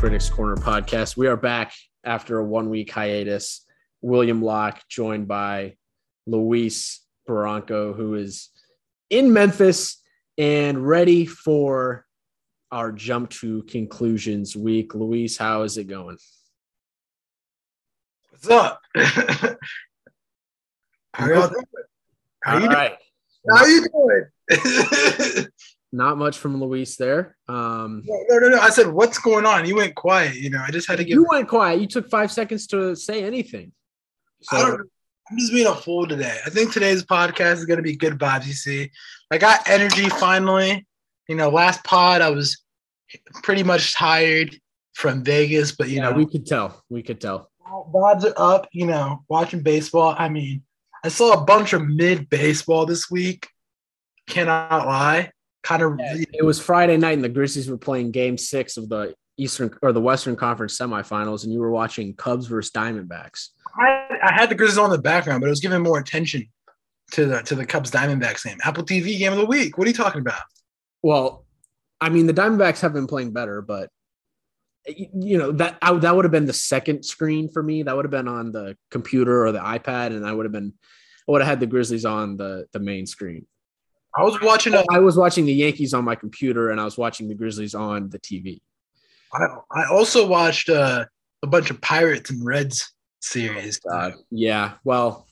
Critics Corner podcast. We are back after a one week hiatus. William Locke joined by Luis Barranco, who is in Memphis and ready for our jump to conclusions week. Luis, how is it going? What's up? How are y'all doing? How All you right. doing? How you doing? Not much from Luis there. Um, no, no, no, no. I said, what's going on? You went quiet. You know, I just had to get. you went quiet. You took five seconds to say anything. I don't. I'm just being a fool today. I think today's podcast is gonna be good vibes. You see, I got energy finally. You know, last pod I was pretty much tired from Vegas, but you yeah, know, we could tell. We could tell. vibes are up. You know, watching baseball. I mean, I saw a bunch of mid baseball this week. Cannot lie. Kind of. It was Friday night, and the Grizzlies were playing Game Six of the Eastern or the Western Conference semifinals, and you were watching Cubs versus Diamondbacks. I, I had the Grizzlies on the background, but it was giving more attention to the to the Cubs Diamondbacks game. Apple TV game of the week. What are you talking about? Well, I mean, the Diamondbacks have been playing better, but you know that I, that would have been the second screen for me. That would have been on the computer or the iPad, and I would have been I would have had the Grizzlies on the the main screen. I was watching a, I was watching the Yankees on my computer, and I was watching the Grizzlies on the TV. I, I also watched uh, a bunch of Pirates and Reds series. Uh, yeah, well,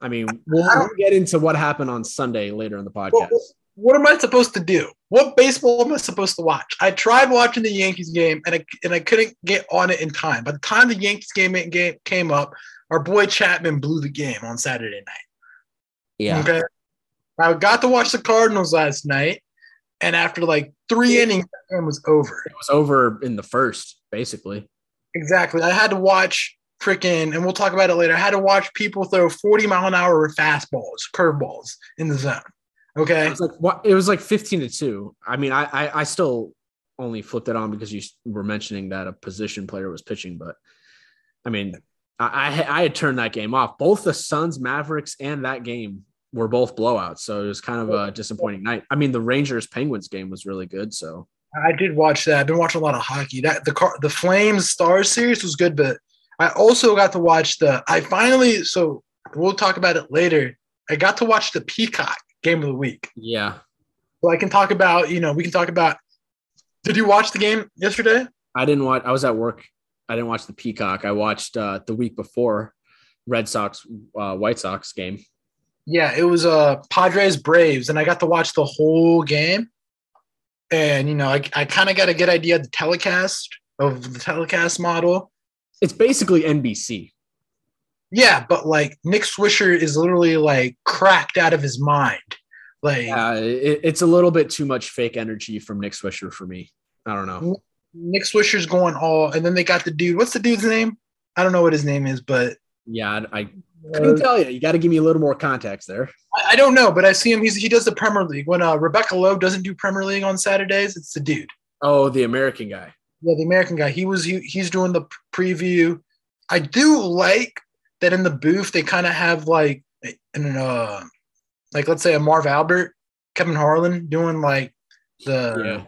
I mean, we'll, we'll get into what happened on Sunday later in the podcast. What, what am I supposed to do? What baseball am I supposed to watch? I tried watching the Yankees game and I, and I couldn't get on it in time. By the time the Yankees game, game came up, our boy Chapman blew the game on Saturday night. Yeah. Okay. I got to watch the Cardinals last night, and after like three innings, that game was over. It was over in the first, basically. Exactly. I had to watch freaking, and we'll talk about it later. I had to watch people throw 40 mile an hour fastballs, curveballs in the zone. Okay. It was like what it was like 15 to 2. I mean, I, I I still only flipped it on because you were mentioning that a position player was pitching, but I mean, I I had turned that game off. Both the Suns, Mavericks, and that game were both blowouts. So it was kind of a disappointing night. I mean, the Rangers Penguins game was really good. So I did watch that. I've been watching a lot of hockey. That the car, the Flames Stars series was good, but I also got to watch the. I finally so we'll talk about it later. I got to watch the Peacock game of the week. Yeah. So I can talk about you know we can talk about. Did you watch the game yesterday? I didn't watch. I was at work. I didn't watch the Peacock. I watched uh, the week before Red Sox uh, White Sox game. Yeah, it was uh Padres Braves, and I got to watch the whole game. And you know, I, I kind of got a good idea of the telecast of the telecast model. It's basically NBC. Yeah, but like Nick Swisher is literally like cracked out of his mind. Like uh, it, it's a little bit too much fake energy from Nick Swisher for me. I don't know. Nick Swisher's going all, and then they got the dude. What's the dude's name? I don't know what his name is, but yeah, I, I couldn't tell you. You got to give me a little more context there. I, I, don't know, but I see him. He's he does the Premier League. When uh, Rebecca Lowe doesn't do Premier League on Saturdays, it's the dude. Oh, the American guy. Yeah, the American guy. He was he, he's doing the preview. I do like that in the booth they kind of have like an uh like let's say a Marv Albert, Kevin Harlan doing like the yeah.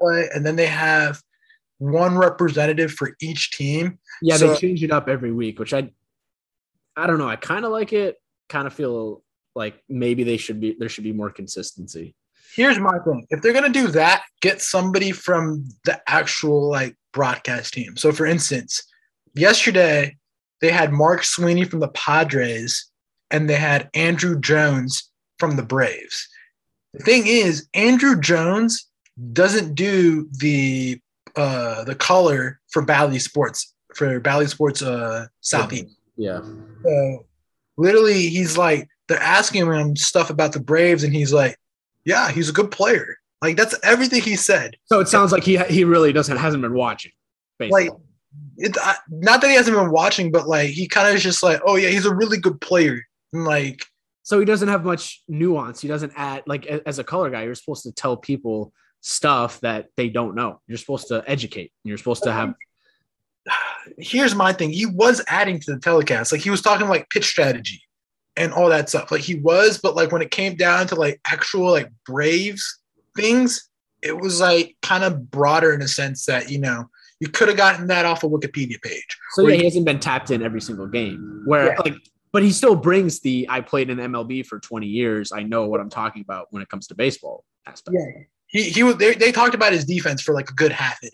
play, and then they have one representative for each team. Yeah, so, they change it up every week, which I I don't know. I kind of like it. Kind of feel like maybe they should be there should be more consistency. Here's my thing: if they're gonna do that, get somebody from the actual like broadcast team. So, for instance, yesterday they had Mark Sweeney from the Padres and they had Andruw Jones from the Braves. The thing is, Andruw Jones doesn't do the uh, the color for Bally Sports for Bally Sports uh, Southeast. Yeah. So literally, he's like they're asking him stuff about the Braves, and he's like, "Yeah, he's a good player." Like that's everything he said. So it sounds like he he really doesn't hasn't been watching. Basically. Like, it, I, not that he hasn't been watching, but like he kind of is just like, "Oh yeah, he's a really good player." And like, so he doesn't have much nuance. He doesn't add like as a color guy, you're supposed to tell people stuff that they don't know. You're supposed to educate. You're supposed to have. Here's my thing. He was adding to the telecast. Like he was talking like pitch strategy and all that stuff. Like he was, but like when it came down to like actual like Braves things, it was like kind of broader in a sense that you know You could have gotten that off a Wikipedia page. So yeah, he hasn't been tapped in every single game. Where Yeah. like, but he still brings the I played in MLB for 20 years. I know what I'm talking about when it comes to baseball aspect. yeah, he he was. They, they talked about his defense for like a good half inning.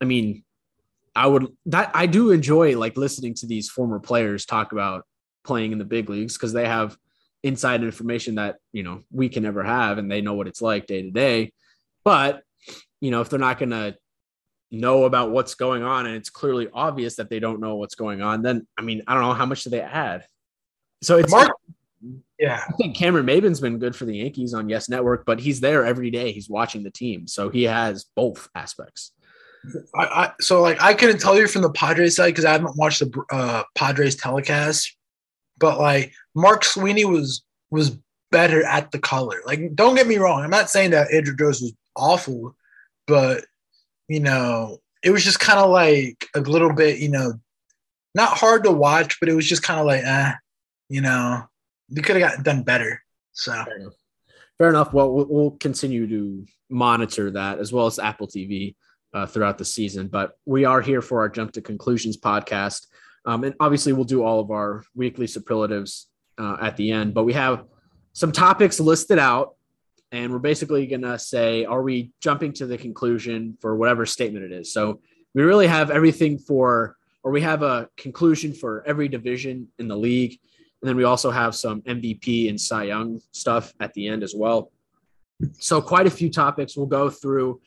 I mean, I would that I do enjoy like listening to these former players talk about playing in the big leagues because they have inside information that you know we can never have, and they know what it's like day to day. But you know, if they're not gonna know about what's going on and it's clearly obvious that they don't know what's going on, then I mean, I don't know how much do they add. So it's Mark, yeah, I think Cameron Maybin's been good for the Yankees on Yes Network, but he's there every day. He's watching the team, so he has both aspects. I, I so like I couldn't tell you from the Padres side because I haven't watched the uh, Padres telecast, but like Mark Sweeney was was better at the color. Like, don't get me wrong, I'm not saying that Andruw Jones was awful, but you know, it was just kind of like a little bit, you know, not hard to watch, but it was just kind of like, eh, you know, we could have got done better. So Fair enough. Fair enough. Well, we'll- we'll continue to monitor that as well as Apple TV uh, throughout the season. But we are here for our Jump to Conclusions podcast. Um, and obviously, we'll do all of our weekly superlatives uh, at the end. But we have some topics listed out. And we're basically going to say, are we jumping to the conclusion for whatever statement it is? So we really have everything for, or we have a conclusion for every division in the league. And then we also have some MVP and Cy Young stuff at the end as well. So, quite a few topics. We'll go through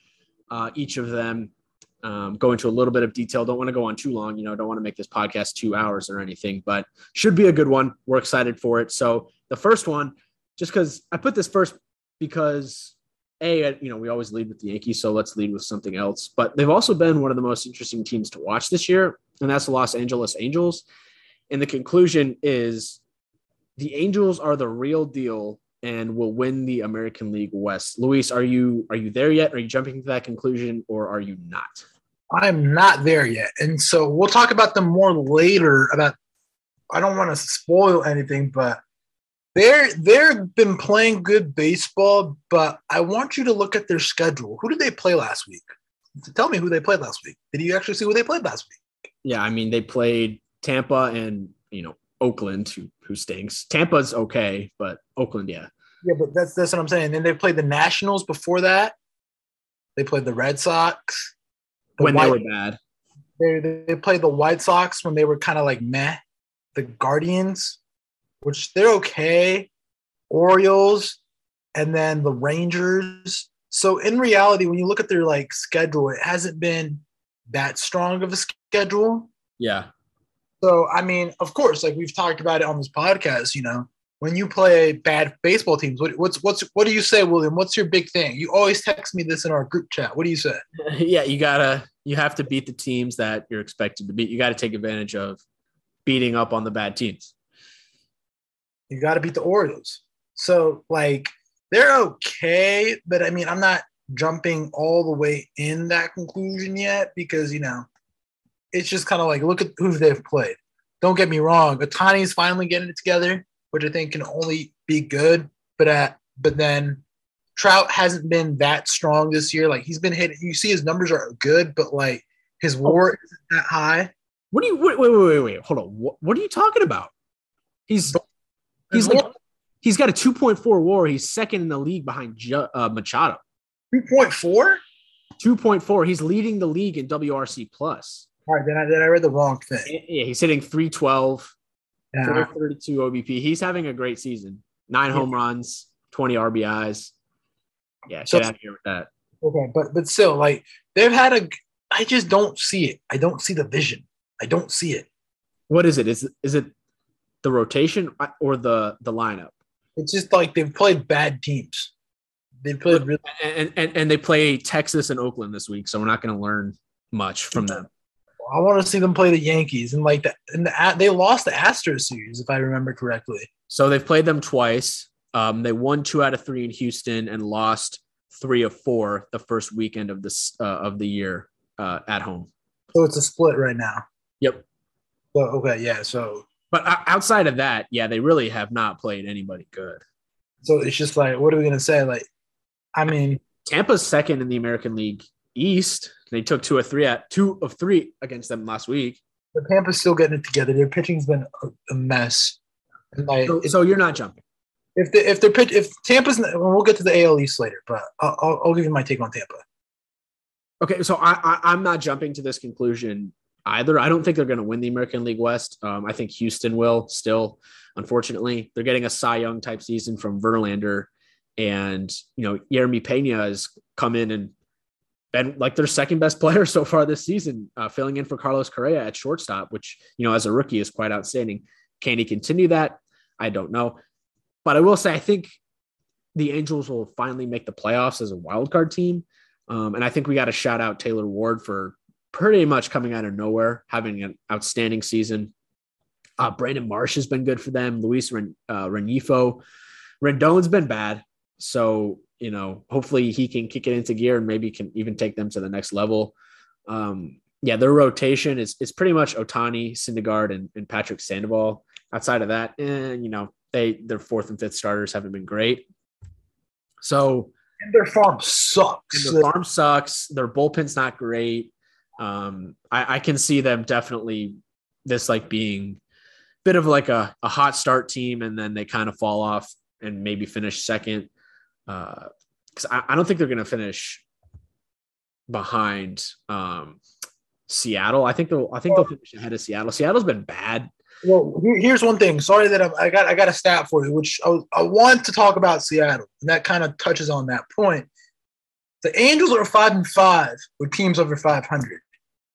uh, each of them, um, go into a little bit of detail. Don't want to go on too long. You know, don't want to make this podcast two hours or anything, but should be a good one. We're excited for it. So, the first one, just because I put this first because a you know we always lead with the Yankees, so let's lead with something else. But they've also been one of the most interesting teams to watch this year, and that's the Los Angeles Angels. And the conclusion is the Angels are the real deal and will win the American League West. Luis, are you are you there yet? Are you jumping to that conclusion or are you not? I'm not there yet. And so we'll talk about them more later about I don't want to spoil anything, but they're they've been playing good baseball, but I want you to look at their schedule. Who did they play last week? Tell me who they played last week. Did you actually see who they played last week? Yeah, I mean they played Tampa and you know Oakland, who who stinks. Tampa's okay, but Oakland, yeah. Yeah, but that's that's what I'm saying. Then they played the Nationals before that. They played the Red Sox. The when White- they were bad. They they played the White Sox when they were kind of like meh. The Guardians, which they're okay. Orioles, and then the Rangers. So in reality, when you look at their like schedule, it hasn't been that strong of a schedule. Yeah. So I mean, of course, like we've talked about it on this podcast, you know, when you play bad baseball teams, what, what's what's what do you say, William? What's your big thing? You always text me this in our group chat. What do you say? Yeah, you gotta you have to beat the teams that you're expected to beat. You got to take advantage of beating up on the bad teams. You got to beat the Orioles. So like they're okay, but I mean, I'm not jumping all the way in that conclusion yet because you know, it's just kind of like look at who they've played. Don't get me wrong, Ohtani's finally getting it together, which I think can only be good. But at but then Trout hasn't been that strong this year. Like he's been hitting. You see his numbers are good, but like his WAR isn't that high. What do you wait wait wait wait, hold on? What, what are you talking about? He's he's like he's got a 2.4 WAR. He's second in the league behind uh, Machado. 2.4. 2.4. He's leading the league in WRC plus. All right, then I then I read the wrong thing. Yeah, he's hitting 312, Yeah. 432 OBP. He's having a great season. Nine home runs, 20 RBIs. Yeah, So- get out of here with that. Okay, but but still, like they've had a. I just don't see it. I don't see the vision. I don't see it. What is it? Is is it the rotation uh, or the the lineup? It's just like they've played bad teams. They played really. And and, and they play Texas and Oakland this week, so we're not going to learn much from them. I want to see them play the Yankees and like the and the they lost the Astros series if I remember correctly. So they've played them twice. Um, they won two out of three in Houston and lost three of four the first weekend of this uh, of the year uh, at home. So it's a split right now. Yep. So okay, yeah. So But outside of that, yeah, they really have not played anybody good. so it's just like, what are we gonna say? Like, I mean, Tampa's second in the American League East. They took two or three at two of three against them last week. But Tampa's still getting it together. Their pitching's been a, mess. Like, So, so you're not jumping. if the, if they're pitch, if Tampa's, we'll get to the AL East later, but I'll, I'll, I'll give you my take on Tampa. Okay, so I, I I'm not jumping to this conclusion either. I don't think they're going to win the American League West. Um, I think Houston will still. Unfortunately, they're getting a Cy Young type season from Verlander, and you know Jeremy Pena has come in and been like their second best player so far this season, uh, filling in for Carlos Correa at shortstop, which you know as a rookie is quite outstanding. Can he continue that? I don't know, but I will say I think the Angels will finally make the playoffs as a wild card team. Um, and I think we got to shout out Taylor Ward for pretty much coming out of nowhere, having an outstanding season. Uh, Brandon Marsh has been good for them. Luis Ren, uh, Rengifo. Rendon's been bad. So, you know, hopefully he can kick it into gear and maybe can even take them to the next level. Um, yeah, their rotation is, is pretty much Ohtani, Syndergaard, and, and Patrick Sandoval. Outside of that, and you know, they their fourth and fifth starters haven't been great. So And their farm sucks. their farm sucks. Their bullpen's not great. Um, I, I can see them definitely this like being a bit of like a, a hot start team, and then they kind of fall off and maybe finish second. Because I, I don't think they're going to finish behind um, Seattle. I think they'll I think they'll finish ahead of Seattle. Seattle's been bad. Well, here's one thing. Sorry that I'm, I got I got a stat for you, which I, I want to talk about Seattle, and that kind of touches on that point. The Angels are five and five with teams over 500.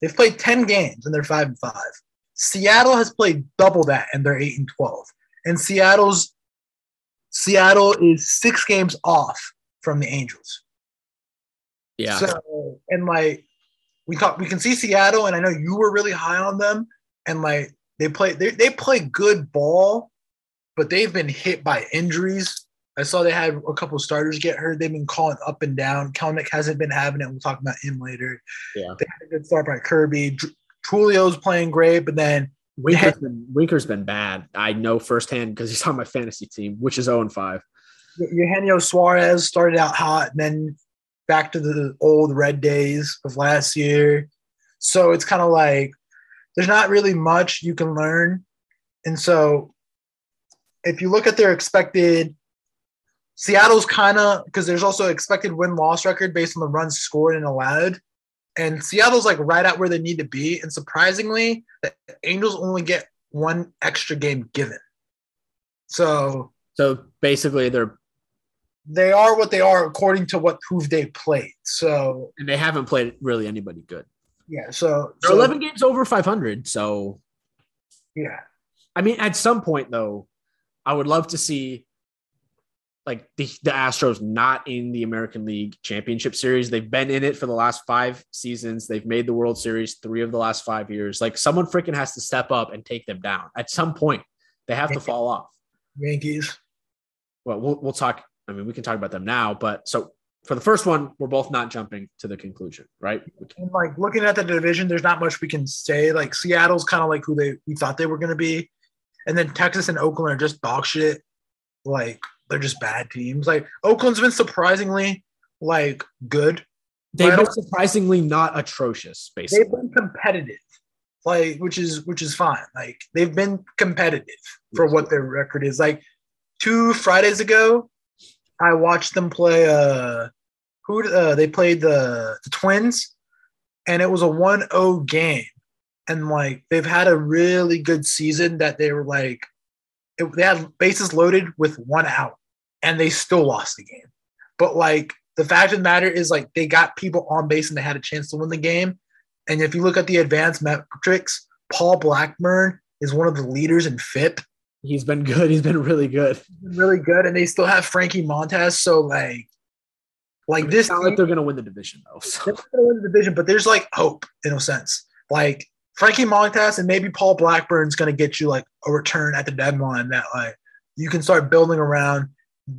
They've played 10 games and they're five and five. Seattle has played double that and they're eight and 12. And Seattle's Seattle is six games off from the Angels. Yeah. So and like we talk, we can see Seattle, and I know you were really high on them, and like they play, they they play good ball, but they've been hit by injuries. I saw they had a couple starters get hurt. They've been calling up and down. Kelenic hasn't been having it. We'll talk about him later. Yeah. They had a good start by Kirby. Trulio's playing great, but then Winker's been, Winker's been bad. I know firsthand because he's on my fantasy team, which is 0 and 5. Eugenio Suarez started out hot, and then back to the old red days of last year. So it's kind of like there's not really much you can learn. And so if you look at their expected, Seattle's kind of because there's also expected win loss record based on the runs scored and allowed. And Seattle's like right at where they need to be. And surprisingly, the Angels only get one extra game given. So So basically, they're they are what they are according to what who they played. So and they haven't played really anybody good. yeah, so, They're so 11 games over 500. So, yeah, I mean, at some point, though, I would love to see like the, the Astros not in the American League Championship Series. They've been in it for the last five seasons. They've made the World Series three of the last five years. Like someone freaking has to step up and take them down. At some point, they have to fall off. Yankees. Well, we'll, we'll talk. I mean, we can talk about them now, but so for the first one, we're both not jumping to the conclusion, right? And like looking at the division, there's not much we can say. Like Seattle's kind of like who they we thought they were going to be, and then Texas and Oakland are just dog shit. Like they're just bad teams. Like Oakland's been surprisingly like good. They've been surprisingly not atrocious, Basically, They've been competitive, like which is which is fine. Like they've been competitive for what their record is. Like two Fridays ago, I watched them play. Uh, who uh, they played the the Twins, and it was a 1-0 game. And like they've had a really good season that they were like, it, they had bases loaded with one out, and they still lost the game. But like the fact of the matter is, like they got people on base and they had a chance to win the game. And if you look at the advanced metrics, Paul Blackburn is one of the leaders in FIP. He's been good. He's been really good. Been really good, and they still have Frankie Montas. So like, like It's this, not like they're going to win the division, though. So. they're gonna win the division, but there's like hope in a sense. Like Frankie Montas and maybe Paul Blackburn's gonna get you like a return at the deadline that like you can start building around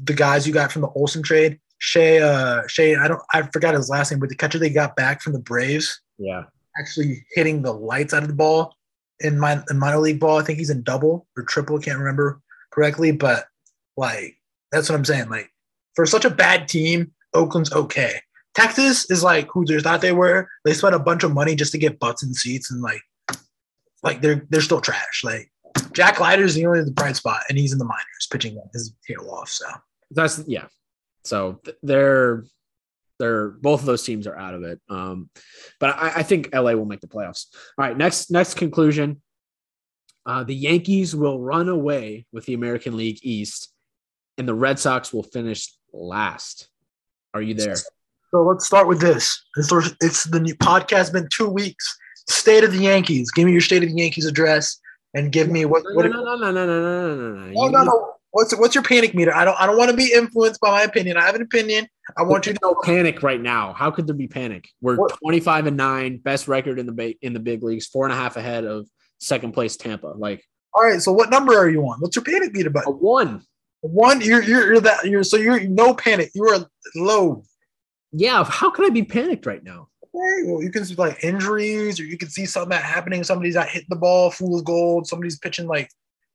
the guys you got from the Olson trade. Shea, uh, Shea, I don't, I forgot his last name, but the catcher they got back from the Braves Yeah. actually hitting the lights out of the ball in my in minor league ball. I think he's in double or triple, can't remember correctly, but like that's what I'm saying. Like for such a bad team, Oakland's okay. Texas is like who they thought they were. They spent a bunch of money just to get butts and seats, and like, like they're they're still trash. Like Jack Leiter is the only the bright spot, and he's in the minors pitching his tail off. So that's yeah. So they're they're both of those teams are out of it. Um, but I, I think LA will make the playoffs. All right, next next conclusion. Uh, the Yankees will run away with the American League East, and the Red Sox will finish last. Are you there? So let's start with this. It's, it's the new podcast. Been two weeks. State of the Yankees. Give me your State of the Yankees address, and give me what. No, no, no, no, no, no, no, no, no. No, no, no. What's what's your panic meter? I don't I don't want to be influenced by my opinion. I have an opinion. I want you to know panic right now. How could there be panic? We're what? 25 and nine, best record in the in the big leagues, four and a half ahead of second place Tampa. Like, all right. So what number are you on? What's your panic meter? But a one. One. You're you're, you're that. You're so you're no panic. You are low. Yeah. How could I be panicked right now? Well, you can see like injuries, or you can see something that happening. Somebody's not hitting the ball, fool's gold. Somebody's pitching like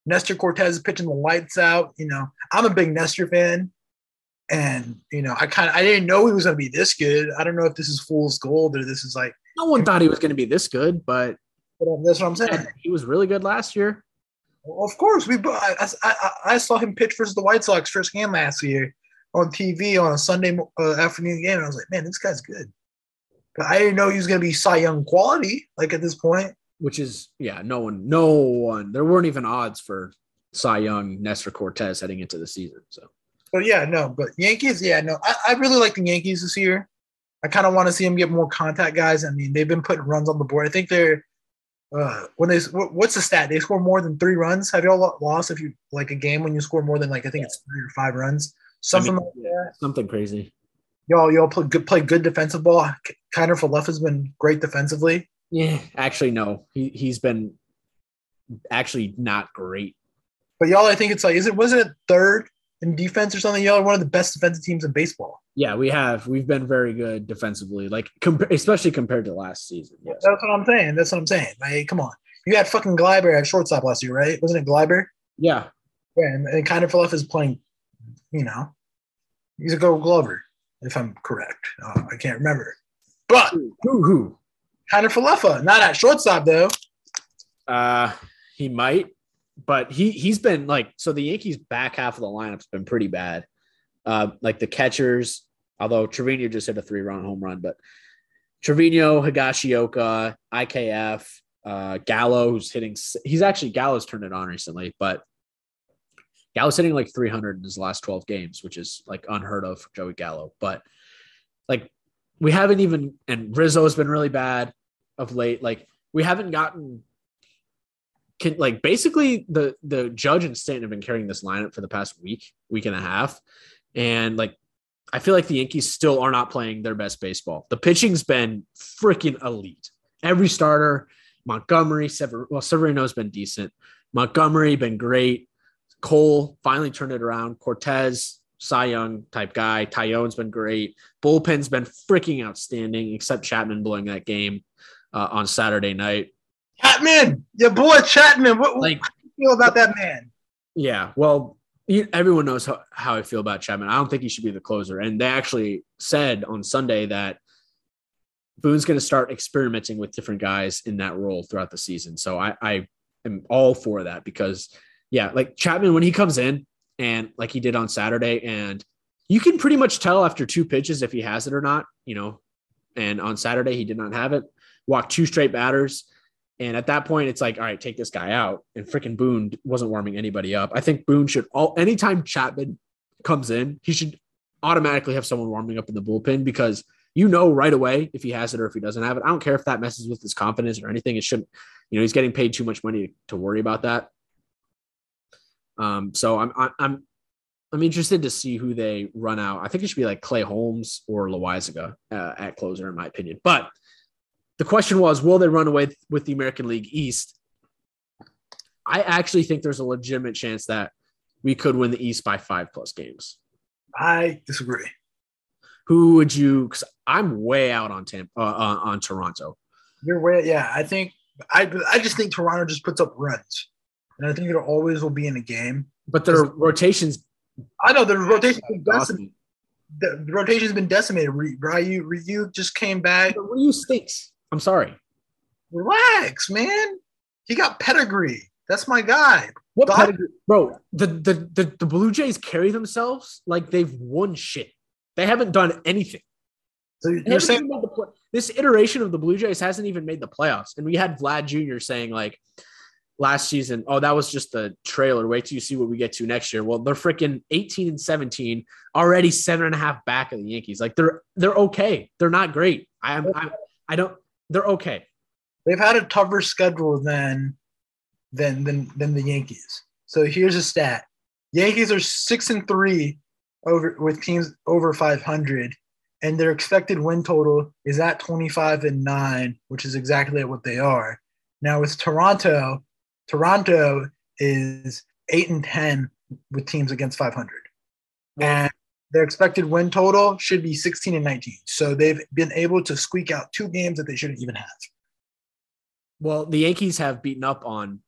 Nestor Cortes is pitching the lights out. You know, I'm a big Nestor fan, and you know, I kind of I didn't know he was going to be this good. I don't know if this is fool's gold or this is like no one thought he was going to be this good, but that's what I'm saying. He was really good last year. Well, of course, we. I, I, I, saw him pitch versus the White Sox first game last year on TV on a Sunday uh, afternoon game. And I was like, man, this guy's good. I didn't know he was going to be Cy Young quality. Like at this point, which is yeah, no one, no one. There weren't even odds for Cy Young, Nestor Cortes heading into the season. So. But yeah, no, but Yankees, yeah, no, I, I really like the Yankees this year. I kind of want to see them get more contact guys. I mean, they've been putting runs on the board. I think they're uh, when they what's the stat? They score more than three runs. Have y'all lost if you like a game when you score more than like I think it's three or five runs, something I mean, like that. Something crazy. Y'all, y'all play good, play good defensive ball. Kiner Falefa has been great defensively. Yeah, actually, no. He he's been actually not great. But y'all, I think it's like, is it wasn't it third in defense or something? Y'all are one of the best defensive teams in baseball. Yeah, we have. We've been very good defensively, like comp- especially compared to last season. Yes. That's what I'm saying. That's what I'm saying. Like, come on. You had fucking Gleyber at shortstop last year, right? Wasn't it Gleyber? Yeah. Yeah, and, and Kiner Falefa is playing, you know, he's a Gold Glover, if I'm correct. Uh, I can't remember. But who who? Kiner Falefa, not at shortstop though. Uh, he might, but he he's been like so. The Yankees' back half of the lineup's been pretty bad. Uh, like the catchers, although Trevino just hit a three-run home run, but Trevino, Higashioka, IKF, uh, Gallo, who's hitting. He's actually Gallo's turned it on recently, but Gallo's hitting like 300 in his last 12 games, which is like unheard of for Joey Gallo. But like we haven't even, and Rizzo has been really bad of late. Like we haven't gotten can like basically the the judge and Stanton have been carrying this lineup for the past week, week and a half. And like I feel like the Yankees still are not playing their best baseball. The pitching's been freaking elite. Every starter, Montgomery, Sever, well, Severino's been decent. Montgomery been great. Cole finally turned it around. Cortes Cy Young type guy. Taillon's been great. Bullpen's been freaking outstanding, except Chapman blowing that game uh, on Saturday night. Chapman, your boy Chapman. What, like, do you feel about that man? Yeah, well, he, everyone knows how, how I feel about Chapman. I don't think he should be the closer. And they actually said on Sunday that Boone's going to start experimenting with different guys in that role throughout the season. So I, I am all for that because, yeah, like Chapman, when he comes in, and like he did on Saturday. And you can pretty much tell after two pitches if he has it or not, you know. And on Saturday, he did not have it. Walked two straight batters. And at that point, it's like, all right, take this guy out. And freaking Boone wasn't warming anybody up. I think Boone should all anytime Chapman comes in, he should automatically have someone warming up in the bullpen because you know right away if he has it or if he doesn't have it. I don't care if that messes with his confidence or anything. It shouldn't, you know, he's getting paid too much money to worry about that. Um, so I'm I'm I'm interested to see who they run out. I think it should be like Clay Holmes or Loaisiga uh, at closer, in my opinion. But the question was, will they run away with the American League East? I actually think there's a legitimate chance that we could win the East by five plus games. I disagree. Who would you? Because I'm way out on Tampa, uh, on, on Toronto. You're way, yeah. I think I I just think Toronto just puts up runs and I think it always will be in a game. But their rotations. I know the rotation is best. the, the rotation's been decimated. Ryu Ryu just came back. But Ryu stinks. I'm sorry. Relax, man. He got pedigree. That's my guy. What pedigree, bro? The, the the the Blue Jays carry themselves like they've won shit. They haven't done anything. So you're saying play- this iteration of the Blue Jays hasn't even made the playoffs, and we had Vlad Jr. saying like last season, "Oh, that was just a trailer. Wait till you see what we get to next year." Well, they're freaking 18 and 17, already seven and a half back of the Yankees. Like they're they're okay. They're not great. I'm, I'm I don't. They're okay. They've had a tougher schedule than than than than the Yankees. So here's a stat: Yankees are six and three over with teams over 500, and their expected win total is at 25 and nine, which is exactly what they are. Now with Toronto, Toronto is eight and 10 with teams against 500, and their expected win total should be 16 and 19. So they've been able to squeak out two games that they shouldn't even have. Well, the Yankees have beaten up on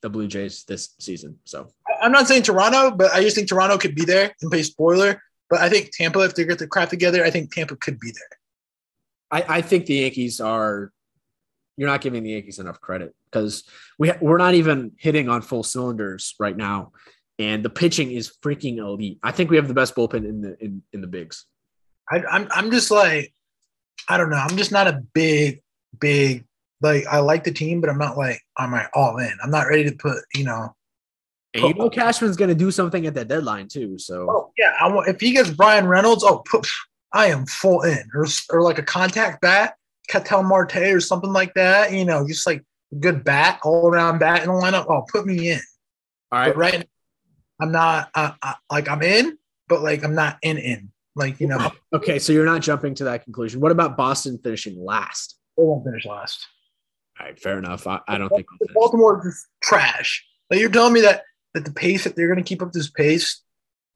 the Blue Jays this season. So I'm not saying Toronto, but I just think Toronto could be there and play spoiler. But I think Tampa, if they get the crap together, I think Tampa could be there. I, I think the Yankees are. You're not giving the Yankees enough credit because we ha- we're not even hitting on full cylinders right now, and the pitching is freaking elite. I think we have the best bullpen in the in, in the bigs. I, I'm I'm just like, I don't know. I'm just not a big big like I like the team, but I'm not like I'm like all in. I'm not ready to put you know. And you know Cashman's gonna do something at that deadline too. So oh, yeah, I want if he gets Bryan Reynolds, oh, poof, I am full in, or or like a contact bat, Ketel Marte or something like that. You know, just like a good bat, all around bat in the lineup. Oh, put me in. All right, but right. Now, I'm not uh, uh, like I'm in, but like I'm not in in. Like you know. Okay, so you're not jumping to that conclusion. What about Boston finishing last? They won't finish last. All right, fair enough. I, I don't think Baltimore is trash. Like you're telling me that that the pace that they're going to keep up this pace,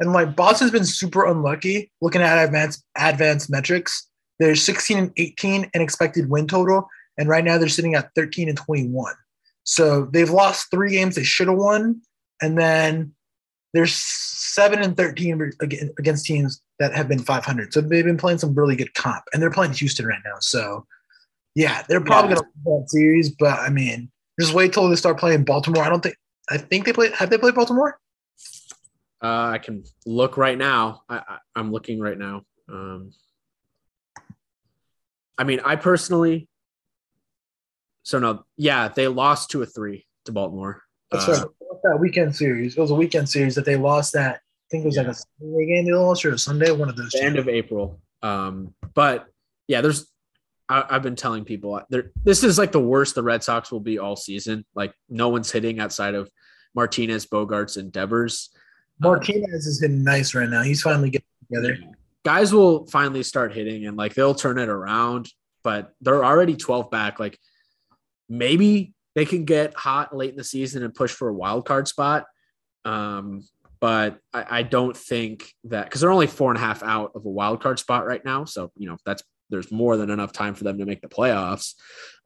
and like Boston's been super unlucky. Looking at advanced advanced metrics, they're 16 and 18 in expected win total, and right now they're sitting at 13 and 21. So they've lost three games they should have won, and then they're seven and 13 against teams that have been 500. So they've been playing some really good comp, and they're playing Houston right now. So yeah, they're probably yeah. going to win that series, but I mean, just wait till they start playing Baltimore. I don't think. I think they play. Have they played Baltimore? Uh, I can look right now. I, I, am looking right now. Um, I mean, I personally. So no, yeah, they lost two or three to Baltimore. That's uh, right. That weekend series. It was a weekend series that they lost. That I think it was yeah. like a Sunday game they lost or a Sunday. One of those. End of April. Um, but yeah, there's I, have been telling people this is like the worst the Red Sox will be all season. Like no one's hitting outside of Martinez, Bogaerts, and Devers. Martinez um, is hitting nice right now. He's finally getting together. Guys will finally start hitting and like they'll turn it around, but they're already 12 back. Like maybe they can get hot late in the season and push for a wild card spot. Um, but I, I, don't think that because they're only four and a half out of a wild card spot right now. So, you know, that's there's more than enough time for them to make the playoffs.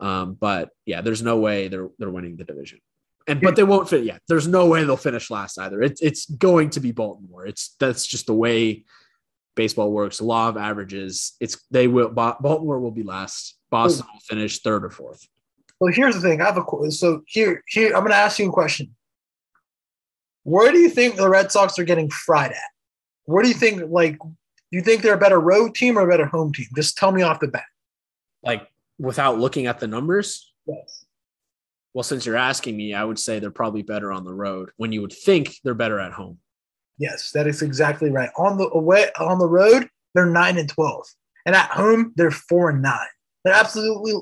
Um, but yeah, there's no way they're they're winning the division. And but they won't fit. Yeah, there's no way they'll finish last either. It's it's going to be Baltimore. It's that's just the way baseball works. Law of averages. It's they will Baltimore will be last. Boston will finish third or fourth. Well, here's the thing. I have a so here here I'm going to ask you a question. Where do you think the Red Sox are getting fried at? Where do you think like you think they're a better road team or a better home team? Just tell me off the bat. Like without looking at the numbers? Yes. Well, since you're asking me, I would say they're probably better on the road when you would think they're better at home. Yes, that is exactly right. On the away on the road, they're nine and twelve. And at home, they're four and nine. They're absolutely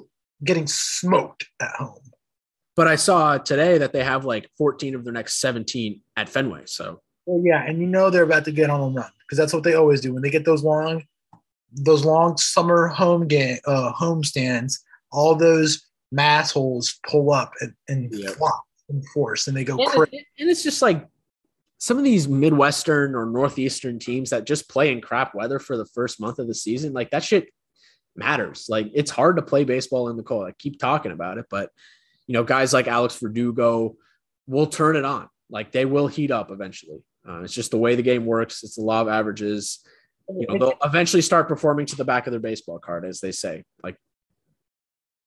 getting smoked at home. But I saw today that they have like 14 of their next 17 at Fenway. So well, yeah, and you know they're about to get on a run because that's what they always do when they get those long, those long summer home game, uh, home stands. All those mass holes pull up and, and yep. flop and force, and they go and, crazy. And it's just like some of these Midwestern or Northeastern teams that just play in crap weather for the first month of the season. Like that shit matters. Like it's hard to play baseball in the cold. I keep talking about it, but you know, guys like Alex Verdugo will turn it on. Like they will heat up eventually. Uh, it's just the way the game works. It's the law of averages. you know they'll eventually start performing to the back of their baseball card, as they say. Like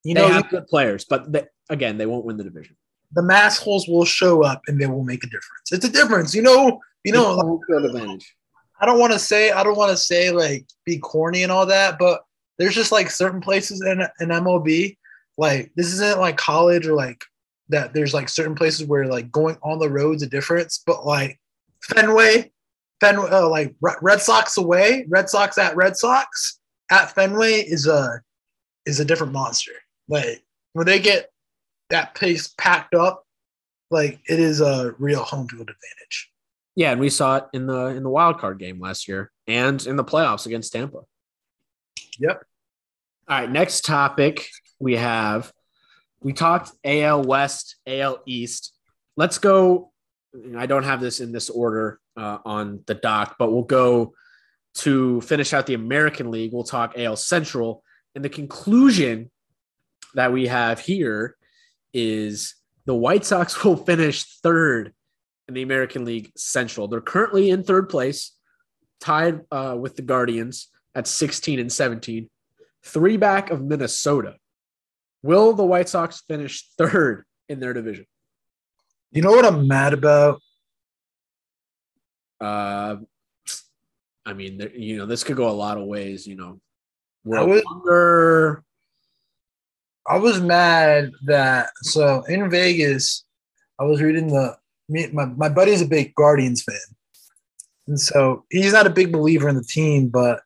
you they know, have good players, but they, again, they won't win the division. The mass holes will show up and they will make a difference. It's a difference, you know. You know, like, advantage. I don't want to say I don't want to say like be corny and all that, but there's just like certain places in in MLB, like this isn't like college or like that. There's like certain places where like going on the road's a difference, but like Fenway, Fenway, uh, like Red Sox away, Red Sox at Red Sox at Fenway is a is a different monster. Like when they get that place packed up, like it is a real home field advantage. Yeah, and we saw it in the in the wild card game last year and in the playoffs against Tampa. Yep. All right, next topic we have we talked AL West, AL East. Let's go. I don't have this in this order uh, on the doc, but we'll go to finish out the American League. We'll talk AL Central, and the conclusion that we have here is the White Sox will finish third in the American League Central. They're currently in third place, tied uh, with the Guardians at 16 and 17, three back of Minnesota. Will the White Sox finish third in their division? You know what I'm mad about? Uh, I mean, you know, this could go a lot of ways. You know, we're would- under. I was mad that so in Vegas, I was reading the me my, my buddy's a big Guardians fan. And so he's not a big believer in the team, but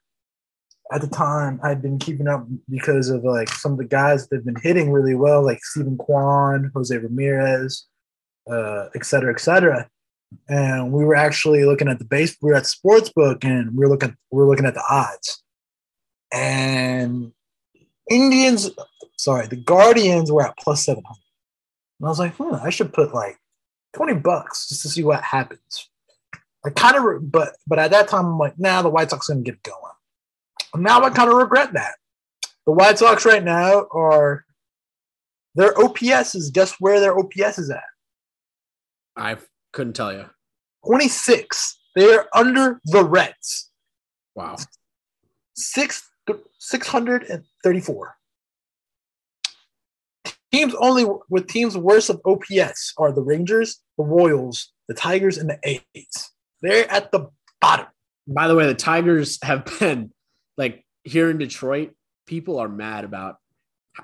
at the time I'd been keeping up because of like some of the guys that have been hitting really well, like Steven Kwan, Jose Ramirez, uh, et cetera, et cetera. And we were actually looking at the base, we were at the sports book and we were looking we were looking at the odds. And Indians, sorry, the Guardians were at plus 700. And I was like, hmm, I should put like 20 bucks just to see what happens. I kind of, but but at that time, I'm like, nah, the White Sox going to get going. And now I kind of regret that. The White Sox right now are, their OPS is guess where their OPS is at? I couldn't tell you. 26. They are under the Reds. Wow. Sixth 634. Teams only with teams worse of OPS are the Rangers, the Royals, the Tigers, and the A's. They're at the bottom. By the way, the Tigers have been like here in Detroit, people are mad about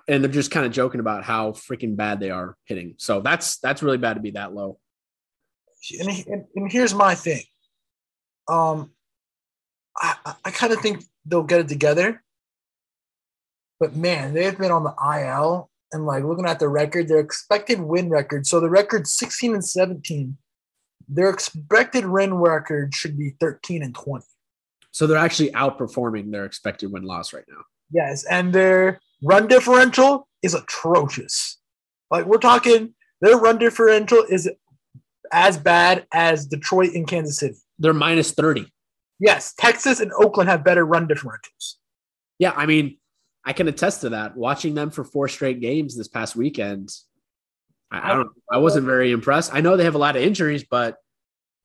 and they're just kind of joking about how freaking bad they are hitting. So that's that's really bad to be that low. And, and, and here's my thing. Um, I, I kind of think they'll get it together. But man, they've been on the IL and like looking at the record, their expected win record. So the record 16 and 17. Their expected win record should be 13 and 20. So they're actually outperforming their expected win loss right now. Yes, and their run differential is atrocious. Like we're talking, their run differential is as bad as Detroit and Kansas City. They're minus 30. Yes, Texas and Oakland have better run differentials. Yeah, I mean, I can attest to that. Watching them for four straight games this past weekend, I, I don't. I wasn't very impressed. I know they have a lot of injuries, but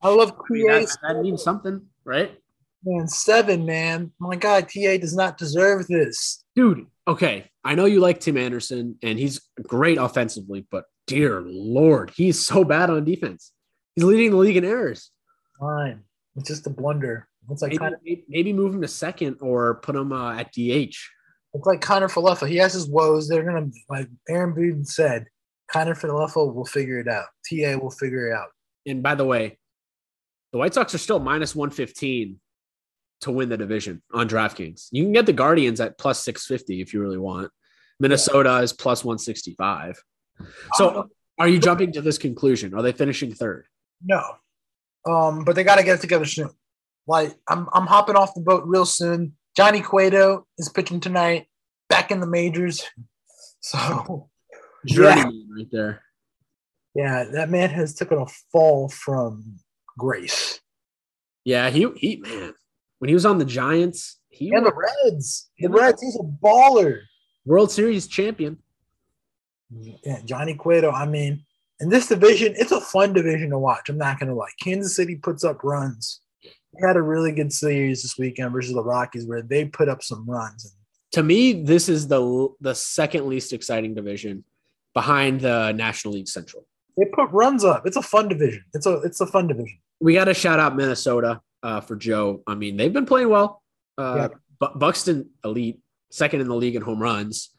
I love I mean, that, that means something, right? man seven, man. My God, TA does not deserve this. Dude, okay. I know you like Tim Anderson, and he's great offensively, but dear Lord, he's so bad on defense. He's leading the league in errors. Fine, it's just a blunder. It's like Maybe, kind of, maybe move him to second or put him uh, at DH. It's like Kiner Falefa. He has his woes. They're gonna like Aaron Boone said. Kiner Falefa will figure it out. TA will figure it out. And by the way, the White Sox are still minus 115 to win the division on DraftKings. You can get the Guardians at plus 650 if you really want. Minnesota is plus 165. So are you jumping to this conclusion? Are they finishing third? No. Um, but they got to get it together soon. Like I'm, I'm hopping off the boat real soon. Johnny Cueto is pitching tonight, back in the majors. So Journeyman right there. yeah, that man has taken a fall from grace. Yeah, he he man. When he was on the Giants, he And was the Reds, the Reds, he's a baller. World Series champion. Yeah, Johnny Cueto. I mean, in this division, it's a fun division to watch. I'm not gonna lie. Kansas City puts up runs. Had a really good series this weekend versus the Rockies where they put up some runs. To me, this is the the second least exciting division behind the National League Central. They put runs up. It's a fun division. It's a it's a fun division. We got to shout out Minnesota uh, for Joe. I mean, they've been playing well. Uh, yeah. Buxton elite, second in the league in home runs.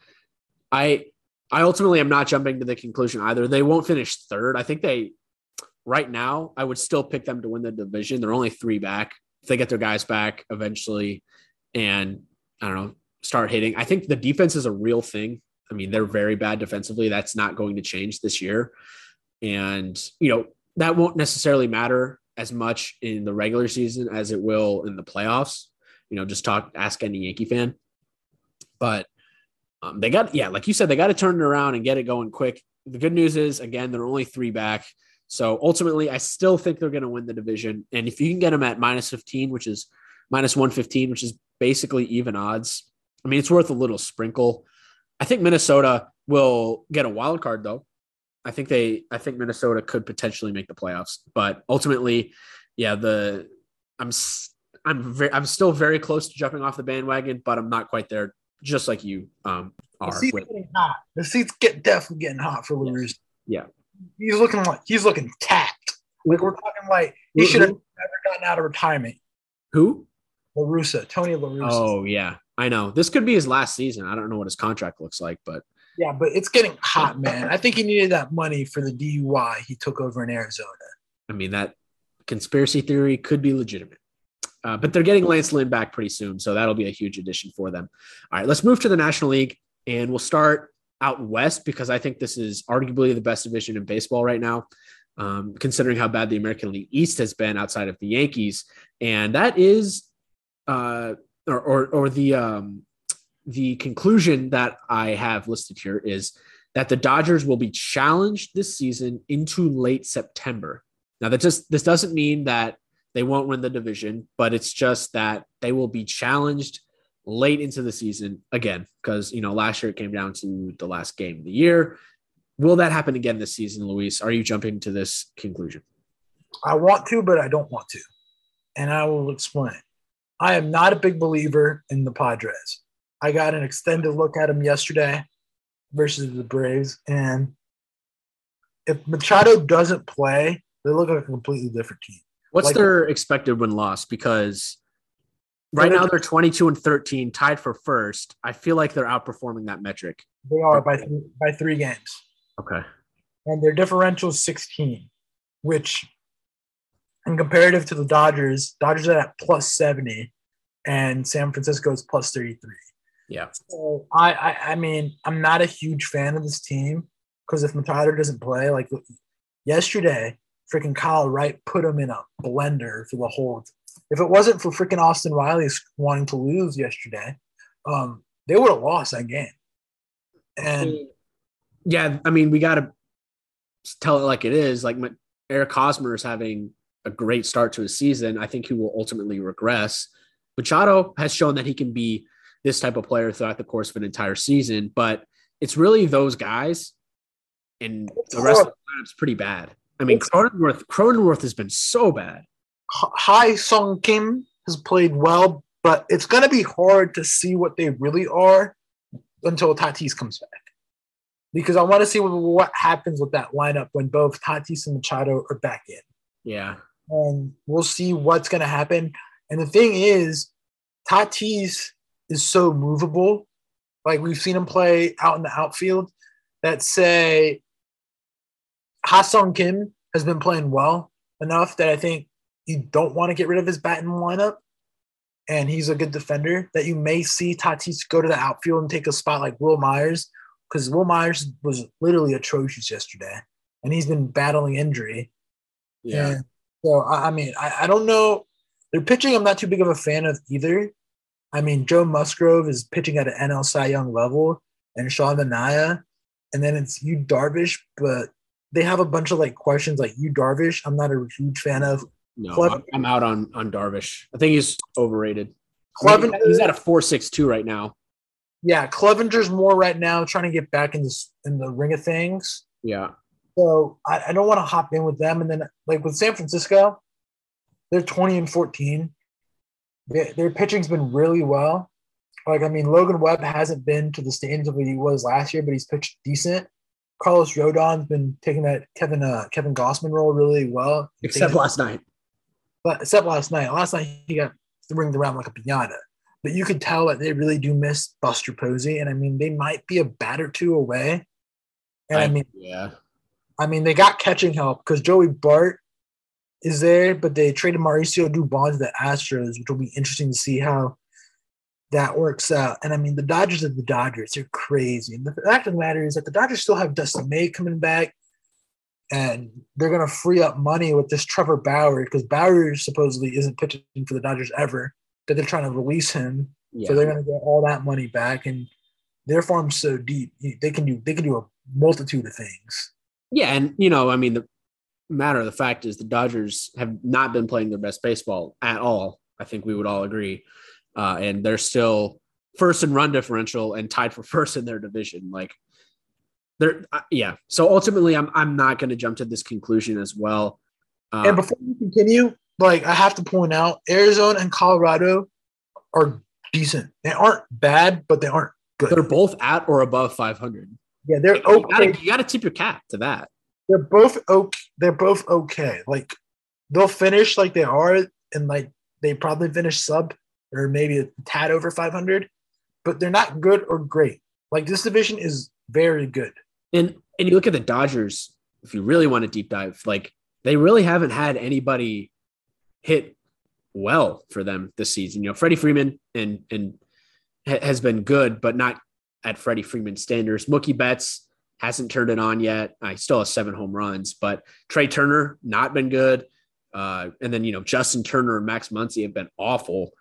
I I ultimately am not jumping to the conclusion either. They won't finish third. I think they right now, I would still pick them to win the division. They're only three back. If they get their guys back eventually and I don't know, start hitting, I think the defense is a real thing. I mean, they're very bad defensively. That's not going to change this year. And, you know, that won't necessarily matter as much in the regular season as it will in the playoffs. You know, just talk, ask any Yankee fan. But um, they got, yeah, like you said, they got to turn it around and get it going quick. The good news is, again, they're only three back. So ultimately, I still think they're going to win the division. And if you can get them at minus 15, which is minus 115, which is basically even odds, I mean, it's worth a little sprinkle. I think Minnesota will get a wild card, though. I think they, I think Minnesota could potentially make the playoffs, but ultimately, yeah, the I'm I'm very I'm still very close to jumping off the bandwagon, but I'm not quite there, just like you um, are. The seats with, getting hot. The seats get definitely getting hot for Lewis. Yeah he's looking like he's looking tapped. Like we're talking like he should have never gotten out of retirement. Who? La Russa, Tony La Russa. Oh yeah, I know. This could be his last season. I don't know what his contract looks like, but yeah, but it's getting hot, man. I think he needed that money for the DUI he took over in Arizona. I mean, that conspiracy theory could be legitimate. Uh, but they're getting Lance Lynn back pretty soon, so that'll be a huge addition for them. All right, let's move to the National League, and we'll start out west because I think this is arguably the best division in baseball right now, um, considering how bad the American League East has been outside of the Yankees, and that is, uh, or or, or the um, the conclusion that I have listed here is that the Dodgers will be challenged this season into late September. Now that just this doesn't mean that they won't win the division, but it's just that they will be challenged late into the season again, because you know last year it came down to the last game of the year. Will that happen again this season, Luis? Are you jumping to this conclusion? I want to, but I don't want to, and I will explain. I am not a big believer in the Padres. I got an extended look at them yesterday versus the Braves, and if Machado doesn't play, they look like a completely different team. What's like, their expected win loss? Because Right now they're 22 and 13, tied for first. I feel like they're outperforming that metric. They are by th- by three games. Okay. And their differential is 16, which in comparative to the Dodgers, Dodgers are at plus 70 and San Francisco is plus 33. Yeah. So I, I, I mean, I'm not a huge fan of this team because if Machado doesn't play, like yesterday, freaking Kyle Wright put him in a blender for the whole if it wasn't for freaking Austin Riley wanting to lose yesterday, um, they would have lost that game. And yeah, I mean, we got to tell it like it is. Like Eric Hosmer is having a great start to his season. I think he will ultimately regress. Machado has shown that he can be this type of player throughout the course of an entire season, but it's really those guys, and the rest of the lineup's pretty bad. I mean, Cronenworth Cronenworth has been so bad. Ha-Seong Kim has played well, but it's going to be hard to see what they really are until Tatis comes back. Because I want to see what, what happens with that lineup when both Tatis and Machado are back in. Yeah. And we'll see what's going to happen. And the thing is, Tatis is so movable. Like we've seen him play out in the outfield that say Ha-Seong Kim has been playing well enough that I think you don't want to get rid of his bat in the lineup, and he's a good defender, that you may see Tatis go to the outfield and take a spot like Wil Myers, because Wil Myers was literally atrocious yesterday, and he's been battling injury. Yeah. And so I, I mean, I, I don't know. Their pitching, I'm not too big of a fan of either. I mean, Joe Musgrove is pitching at an NL Cy Young level, and Sean Manaea, and then it's Yu Darvish, but they have a bunch of like questions like Yu Darvish. I'm not a huge fan of. No, I'm out on on Darvish. I think he's overrated. Clevinger, he's at a four six two right now. Yeah, Clevinger's more right now trying to get back in this in the ring of things. Yeah. So I, I don't want to hop in with them. And then like with San Francisco, they're 20 and 14. They, their pitching's been really well. Like, I mean, Logan Webb hasn't been to the standards of what he was last year, but he's pitched decent. Carlos Rodon's been taking that Kevin uh, Kevin Gausman role really well. Except last night. But except last night. Last night he got ringed around like a pinata. But you could tell that they really do miss Buster Posey. And I mean, they might be a bat or two away. And I, I mean, yeah. I mean, they got catching help because Joey Bart is there, but they traded Mauricio Dubon to the Astros, which will be interesting to see how that works out. And I mean, the Dodgers are the Dodgers. They're crazy. And the fact of the matter is that the Dodgers still have Dustin May coming back, and they're going to free up money with this Trevor Bauer because Bauer supposedly isn't pitching for the Dodgers ever that they're trying to release him. Yeah. So they're going to get all that money back, and their farm's so deep they can do they can do a multitude of things. Yeah, and you know, I mean, the matter of the fact is the Dodgers have not been playing their best baseball at all. I think we would all agree, uh, and they're still first in run differential and tied for first in their division. Like, they're uh, yeah. So ultimately, I'm I'm not going to jump to this conclusion as well. Uh, and before we continue, like I have to point out, Arizona and Colorado are decent. They aren't bad, but they aren't good. They're both at or above 500. Yeah, they're okay. You got to tip your cap to that. They're both okay. They're both okay. Like they'll finish like they are, and like they probably finish sub or maybe a tad over 500, but they're not good or great. Like this division is very good. And and you look at the Dodgers. If you really want to deep dive, like they really haven't had anybody hit well for them this season. You know, Freddie Freeman and and has been good, but not at Freddie Freeman standards. Mookie Betts hasn't turned it on yet. I still have seven home runs, but Trea Turner not been good. Uh, and then you know Justin Turner and Max Muncy have been awful.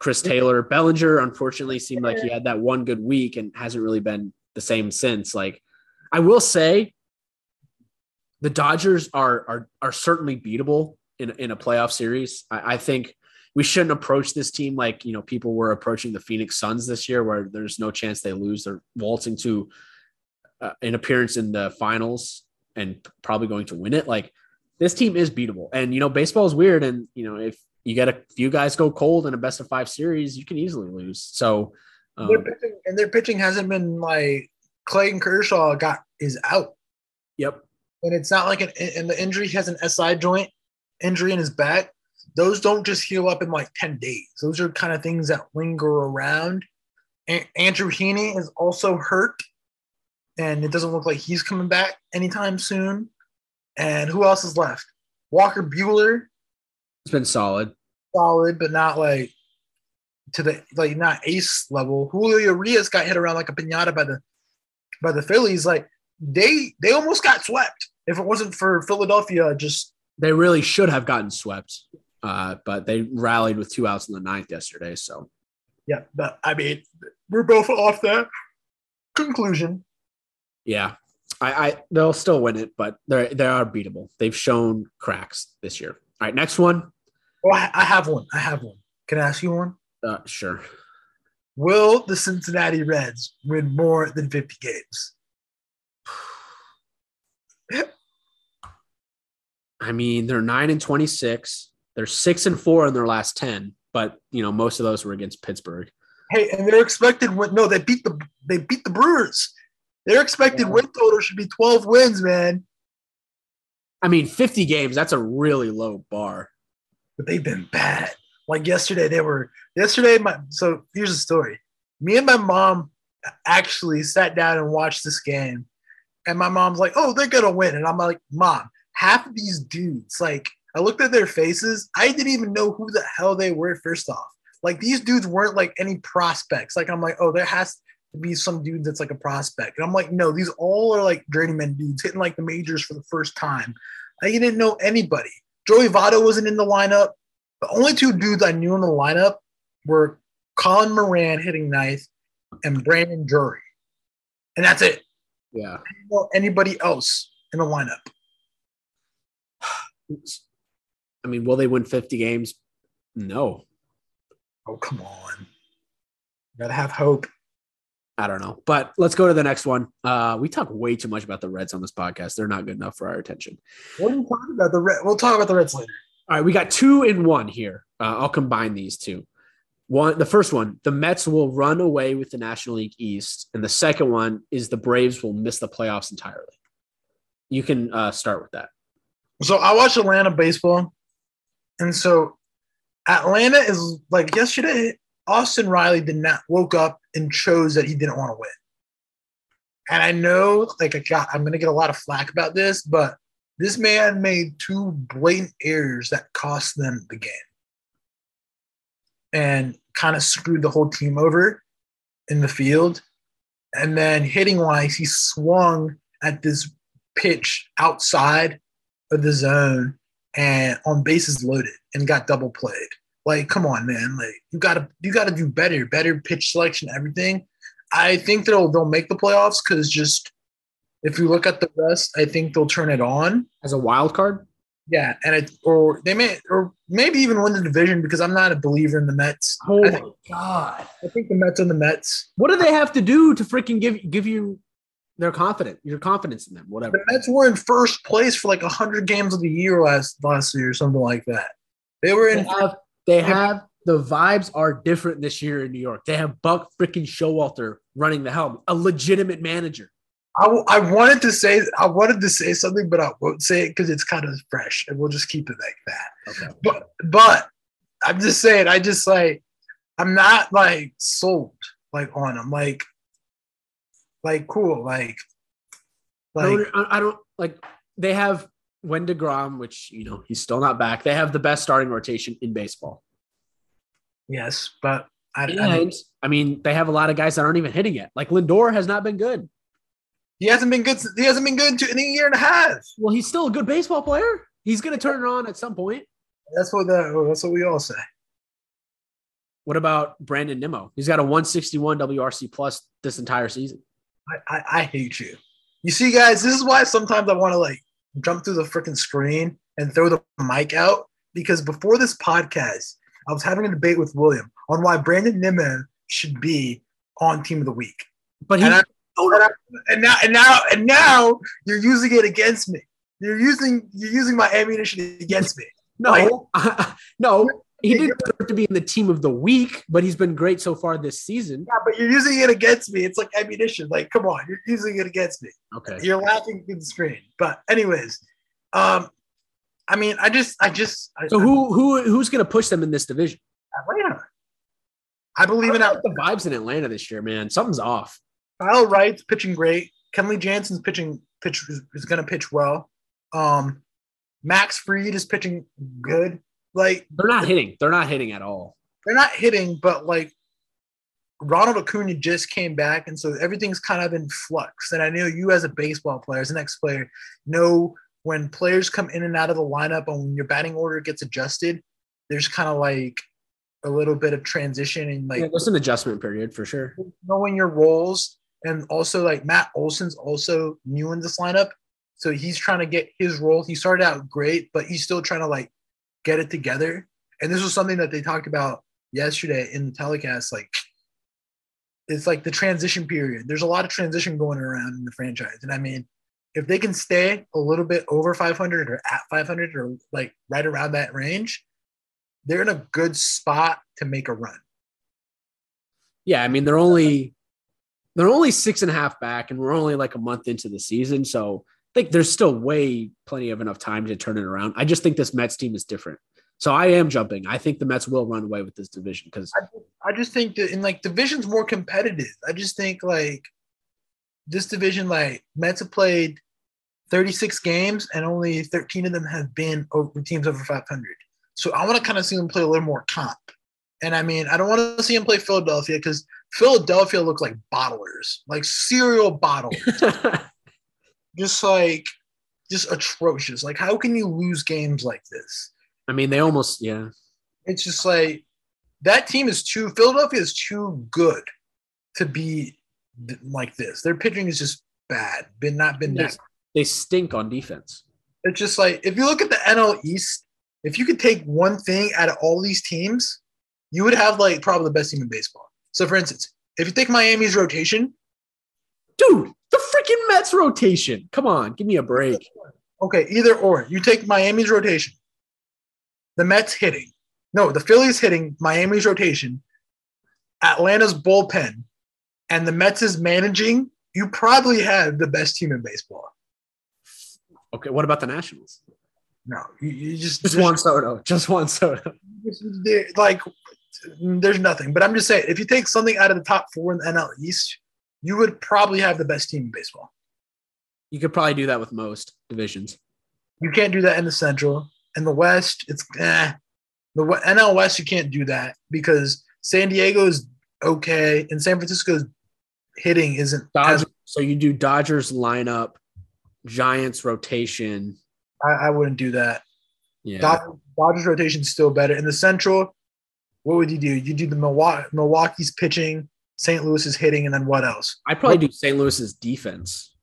Chris Taylor, Bellinger, unfortunately, seemed like he had that one good week and hasn't really been the same since. Like, I will say, the Dodgers are are are certainly beatable in, in a playoff series. I, I, think we shouldn't approach this team like you know people were approaching the Phoenix Suns this year, where there's no chance they lose. They're waltzing to uh, an appearance in the finals and probably going to win it. Like this team is beatable, and you know baseball is weird, and you know if you get a few guys go cold in a best of five series, you can easily lose. So, um, their pitching, and their pitching hasn't been like Clayton Kershaw got is out. Yep. And it's not like an and the injury has an SI joint injury in his back, those don't just heal up in like 10 days. Those are kind of things that linger around. And Andrew Heaney is also hurt, and it doesn't look like he's coming back anytime soon. And who else is left? Walker Buehler. It's been solid. Solid, but not like to the like not ace level. Julio Urias got hit around like a pinata by the by the Phillies. Like they they almost got swept. If it wasn't for Philadelphia just they really should have gotten swept, uh, but they rallied with two outs in the ninth yesterday. So, yeah, but I mean, we're both off that conclusion. Yeah, I, I they'll still win it, but they they are beatable. They've shown cracks this year. All right, next one. Oh, I have one. I have one. Can I ask you one? Uh, sure. Will the Cincinnati Reds win more than 50 games? I mean, they're nine and 26. They're six and four in their last 10, but you know, most of those were against Pittsburgh. Hey, and they're expected win. No, they beat the they beat the Brewers. Their expected yeah. win total should be 12 wins, man. I mean, 50 games, that's a really low bar. But they've been bad. Like yesterday, they were yesterday, my so here's the story. Me and my mom actually sat down and watched this game. And my mom's like, oh, they're gonna win. And I'm like, Mom, half of these dudes, like I looked at their faces, I didn't even know who the hell they were. First off, like these dudes weren't like any prospects. Like I'm like, oh, there has to be some dude that's like a prospect, and I'm like, no, these all are like journeyman dudes hitting like the majors for the first time. I didn't know anybody. Joey Votto wasn't in the lineup. The only two dudes I knew in the lineup were Colin Moran hitting ninth and Brandon Drury, and that's it. Yeah, I didn't know anybody else in the lineup. I mean, will they win 50 games? No. Oh, come on. You gotta have hope. I don't know. But let's go to the next one. Uh, we talk way too much about the Reds on this podcast. They're not good enough for our attention. What are you talking about? The Red, we'll talk about the Reds later. All right, we got two in one here. Uh, I'll combine these two. One, the first one, the Mets will run away with the National League East, and the second one is the Braves will miss the playoffs entirely. You can uh, start with that. So I watch Atlanta baseball, and so Atlanta is like yesterday. Austin Riley did not woke up and chose that he didn't want to win. And I know, like, I got, I'm gonna get a lot of flack about this, but this man made two blatant errors that cost them the game and kind of screwed the whole team over in the field. And then hitting wise, he swung at this pitch outside of the zone and on bases loaded and got double played. Like, come on, man. Like you gotta you gotta do better, better pitch selection, everything. I think they'll they'll make the playoffs because just if you look at the rest, I think they'll turn it on as a wild card. Yeah, and it or they may or maybe even win the division because I'm not a believer in the Mets. Oh I my think, god! I think the Mets are the Mets. What do they have to do to freaking give give you their confidence, your confidence in them? Whatever. The Mets were in first place for like hundred games of the year last last year, or something like that. They were They in. have, they have the vibes are different this year in New York. They have Buck freaking Showalter running the helm, a legitimate manager. I, I wanted to say I wanted to say something, but I won't say it because it's kind of fresh, and we'll just keep it like that. Okay. But but I'm just saying, I just like I'm not like sold like on them, like like cool, like I like don't, I don't like. They have Wen Degrom, which you know he's still not back. They have the best starting rotation in baseball. yes, but I, I And I mean, they have a lot of guys that aren't even hitting yet. Like Lindor has not been good. He hasn't been good. He hasn't been good to, in a year and a half. Well, he's still a good baseball player. He's going to turn it on at some point. That's what the, that's what we all say. What about Brandon Nimmo? He's got a 161 WRC plus this entire season. I, I, I hate you. You see, guys, this is why sometimes I want to like jump through the freaking screen and throw the mic out because before this podcast, I was having a debate with William on why Brandon Nimmo should be on Team of the Week. But he, I- And, I, and now and now and now you're using it against me. You're using you're using my ammunition against me. no, no, he didn't deserve to be in the team of the week, but he's been great so far this season. Yeah, but you're using it against me. It's like ammunition. Like, come on, you're using it against me. Okay. You're laughing through the screen. But anyways, um, I mean, I just, I just, I, So who who who's going to push them in this division? Atlanta. I believe in I Atlanta. like the vibes in Atlanta this year, man. Something's off. Kyle Wright's pitching great. Kenley Jansen's pitching pitch is, going to pitch well. Um, Max Fried is pitching good. Like They're not hitting. They're not hitting at all. they're not hitting, but like Ronald Acuna just came back, and so everything's kind of in flux. And I know you, as a baseball player, as an ex-player, know when players come in and out of the lineup, and when your batting order gets adjusted, there's kind of like a little bit of transition and like Yeah, there's an adjustment period for sure. knowing your roles. And also, like Matt Olson's also new in this lineup, so he's trying to get his role. He started out great, but he's still trying to like get it together. And this was something that they talked about yesterday in the telecast. Like, it's like the transition period. There's a lot of transition going around in the franchise. And I mean, if they can stay a little bit over 500 or at 500 or like right around that range, they're in a good spot to make a run. Yeah, I mean they're only they're only six and a half back, and we're only like a month into the season, so I think there's still way plenty of enough time to turn it around. I just think this Mets team is different, so I am jumping. I think the Mets will run away with this division because I just think that in like divisions more competitive. I just think like this division, like Mets have played 36 games and only 13 of them have been over teams over 500. So I want to kind of see them play a little more comp. And I mean, I don't want to see him play Philadelphia because Philadelphia looks like bottlers, like cereal bottlers, just like just atrocious. Like, how can you lose games like this? I mean they almost yeah. it's just like that team is too Philadelphia is too good to be like this. Their pitching is just bad. Been not been They, that. they stink on defense. It's just like if you look at the NL East, if you could take one thing out of all these teams, you would have like probably the best team in baseball. So for instance, if you take Miami's rotation, Dude, the freaking Mets rotation. Come on, give me a break. okay, either or. You take Miami's rotation. the Mets hitting. No, the Phillies hitting, Miami's rotation, Atlanta's bullpen, and the Mets is managing, you probably have the best team in baseball. Okay, what about the Nationals? No, you, you just Just Juan Soto. Just Juan Soto. like there's nothing. But I'm just saying, if you take something out of the top four in the NL East, you would probably have the best team in baseball. You could probably do that with most divisions. You can't do that in the Central. In the West, it's eh. The NL West, you can't do that because San Diego is okay and San Francisco's hitting isn't as so you do Dodgers lineup, Giants rotation. I, I wouldn't do that. Yeah. Dodgers, Dodgers rotation's still better. In the Central, what would you do? You do the Milwaukee, Milwaukee's pitching, St. Louis is hitting, and then what else? I'd probably do St. Louis's defense.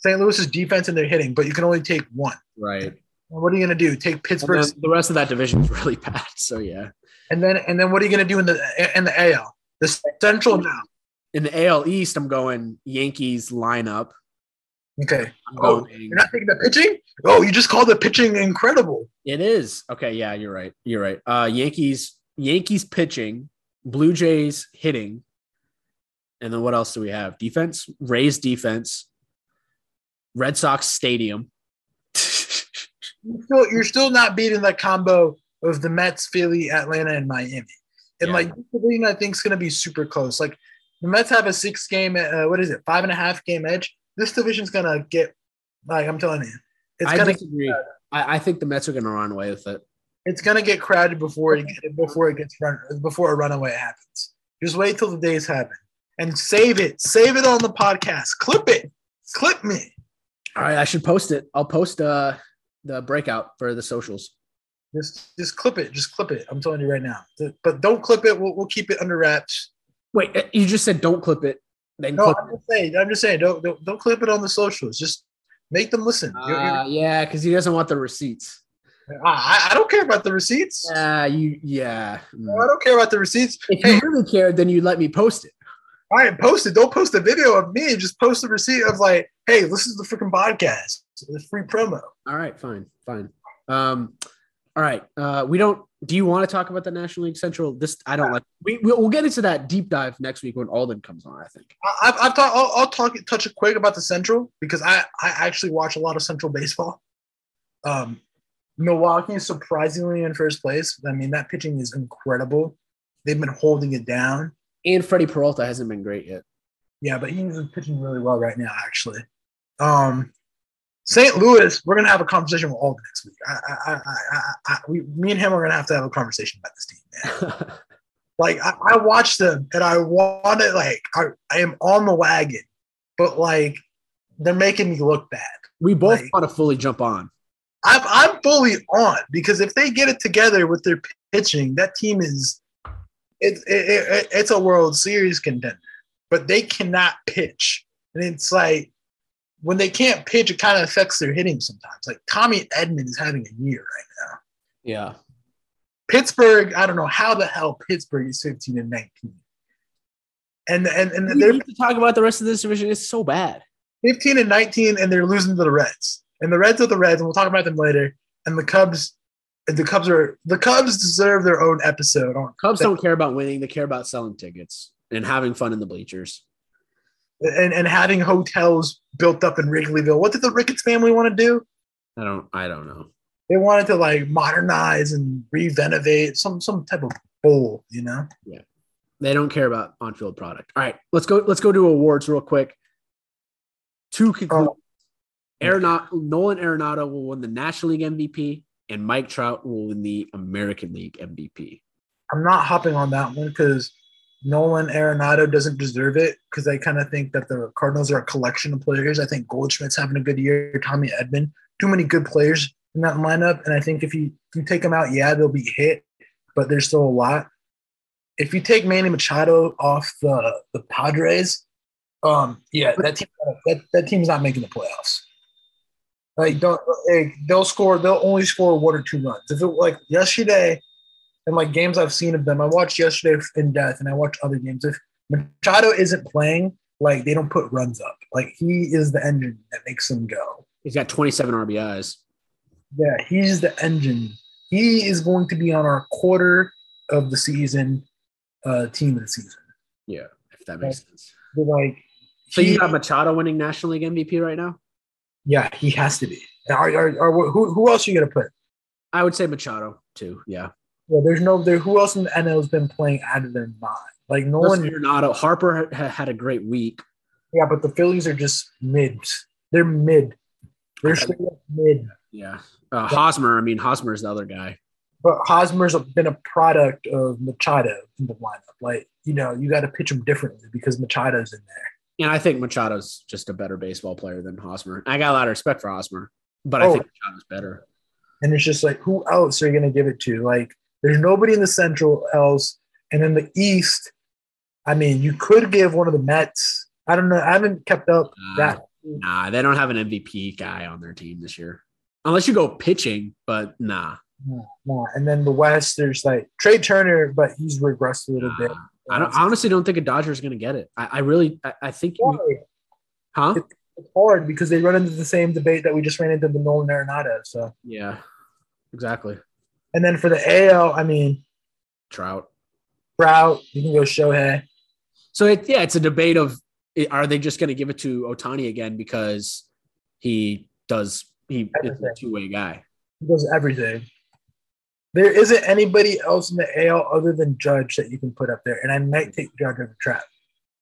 St. Louis's defense and they're hitting, but you can only take one. Right. What are you going to do? Take Pittsburgh, the rest of that division is really bad. So yeah. and then and then what are you going to do in the in the AL? The Central now. In the AL East, I'm going Yankees lineup. Okay. I'm Oh, going, you're not taking the pitching? Oh, you just called the pitching incredible. it is. Okay, yeah, you're right. You're right. Uh Yankees, Yankees pitching, Blue Jays hitting. And then what else do we have? Defense, Rays defense, Red Sox stadium. You're still, you're still not beating that combo of the Mets, Philly, Atlanta, and Miami. And Yeah. like this division, I think is going to be super close. Like the Mets have a six game, uh, what is it, five and a half game edge. This division's going to get, like I'm telling you, it's going to disagree. I, I think the Mets are gonna run away with it. It's going to get crowded before it before it gets run before a runaway happens. Just wait till the days happen and save it. Save it on the podcast. Clip it. Clip me. All right, I should post it. I'll post uh the breakout for the socials. Just just clip it. Just clip it. I'm telling you right now. But don't clip it. We'll, we'll keep it under wraps. Wait, uh, you just said don't clip it. Then No, clip I'm just saying. I'm just saying. Don't don't, don't clip it on the socials. Just make them listen. it. You're- you're- Uh, yeah, because he doesn't want the receipts. I, I don't care about the receipts. Uh you yeah. Mm. I don't care about the receipts. If Hey, you really cared, then you let me post it. all right, post it. Don't post a video of me. Just post the receipt of like, hey, this is the freaking podcast. It's free promo. All right, fine, fine. Um, all right. Uh, we don't. Do you want to talk about the National League Central? This I don't like. We we'll, we'll get into that deep dive next week when Alden comes on. I think. I- I've, I've talked. I'll, I'll talk touch quick about the Central because I I actually watch a lot of Central baseball. Um, Milwaukee is surprisingly in first place. I mean, that pitching is incredible. They've been holding it down. And Freddie Peralta hasn't been great yet. Yeah, but he's pitching really well right now, actually. Um, St. Louis, we're gonna have a conversation with Alden next week. I, I, I, I, I, we, me and him are gonna have to have a conversation about this team, man. like I, I watched them and I want wanted like I, I am on the wagon, but like they're making me look bad. we both Like- want to fully jump on. I'm I'm fully on because if they get it together with their pitching, that team is it, it, it it's a World Series contender. But they cannot pitch, and it's like when they can't pitch, it kind of affects their hitting sometimes. Like Tommy Edman is having a year right now. Yeah. Pittsburgh, I don't know how the hell Pittsburgh is 15 and 19. And and and We they're need to talk about the rest of this division. It's so bad. 15 and 19 and they're losing to the Reds. And the Reds are the Reds, and we'll talk about them later. And the Cubs, the Cubs are the Cubs deserve their own episode on Cubs don't care about winning. They care about selling tickets and having fun in the bleachers. and, and having hotels built up in Wrigleyville. What did the Ricketts family want to do? I don't. I don't know. They wanted to like modernize and renovate some some type of bowl, you know? Yeah. They don't care about on-field product. All right, let's go. Let's go to awards real quick. Two conclusions. Oh. Arenado, Nolan Arenado will win the National League MVP, and Mike Trout will win the American League MVP. I'm not hopping on that one because Nolan Arenado doesn't deserve it because I kind of think that the Cardinals are a collection of players. I think Goldschmidt's having a good year, Tommy Edman, too many good players in that lineup. And I think if you, you take them out, yeah, they'll be hit, but there's still a lot. If you take Manny Machado off the, the Padres, um, yeah, that team that, that team's not making the playoffs. Like don't like, they'll score, they'll only score one or two runs. If it like yesterday, and like games I've seen of them, I watched yesterday in death and I watched other games. If Machado isn't playing, like they don't put runs up. Like he is the engine that makes them go. He's got 27 RBIs. Yeah, he's the engine he is going to be on our quarter of the season uh, team of the season. Yeah, if that makes sense. But like, So he- you got Machado winning National League MVP right now? Yeah, he has to be. Are, are, are, who, who else are you gonna put? I would say Machado too. Yeah. Yeah, there's no there. Who else in the NL has been playing out of their mind? Like no one. you Arenado. Harper ha- had a great week. Yeah, but the Phillies are just mids. They're mid. They're straight up mid. Yeah. Uh, Hosmer. I mean, Hosmer is the other guy. But Hosmer's been a product of Machado in the lineup. Like you know, you got to pitch him differently because Machado's in there. And I think Machado's just a better baseball player than Hosmer. I got a lot of respect for Hosmer, but I Oh. think Machado's better. And it's just like, who else are you going to give it to? Like, there's nobody in the Central else. And in the East, I mean, you could give one of the Mets. I don't know. I haven't kept up Nah, that. nah, they don't have an MVP guy on their team this year, unless you go pitching. But nah, no. And then the West, there's like Trea Turner, but he's regressed a little nah. bit. I don't. I honestly don't think a Dodger is going to get it. I, I really. I, I think. Why? Huh? It's hard because they run into the same debate that we just ran into the Nolan Arenado. So, Yeah. Exactly. and then for the AL, I mean, Trout. Trout, you can go Shohei. So it, yeah, it's a debate of are they just going to give it to Ohtani again because he does he is a two way guy. He does everything. There isn't anybody else in the AL other than Judge that you can put up there, and I might take Judge over Trout.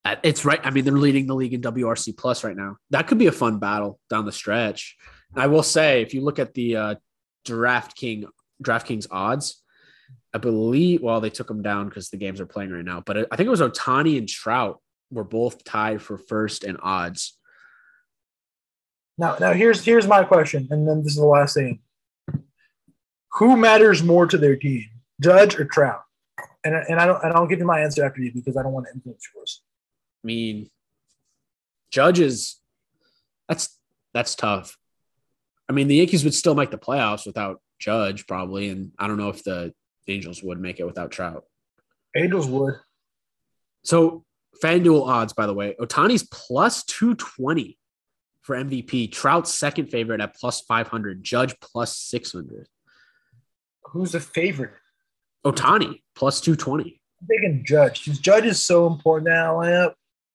Uh, It's right. I mean, they're leading the league in WRC plus right now. That could be a fun battle down the stretch. I will say, if you look at the uh, DraftKings DraftKings odds, I believe. Well, they took them down because the games are playing right now. But I think it was Ohtani and Trout were both tied for first in odds. Now, now here's here's my question, and then this is the last thing. Who matters more to their team, Judge or Trout? And, and I don't and I'll give you my answer after you because I don't want to influence yours. I mean, judges. That's that's tough. I mean, the Yankees would still make the playoffs without Judge, probably, and I don't know if the Angels would make it without Trout. Angels would. So FanDuel odds, by the way, Ohtani's plus 220 for MVP. Trout's second favorite at plus 500. Judge plus 600. Who's the favorite? Ohtani plus 220. I'm thinking Judge. Because Judge is so important in that lineup.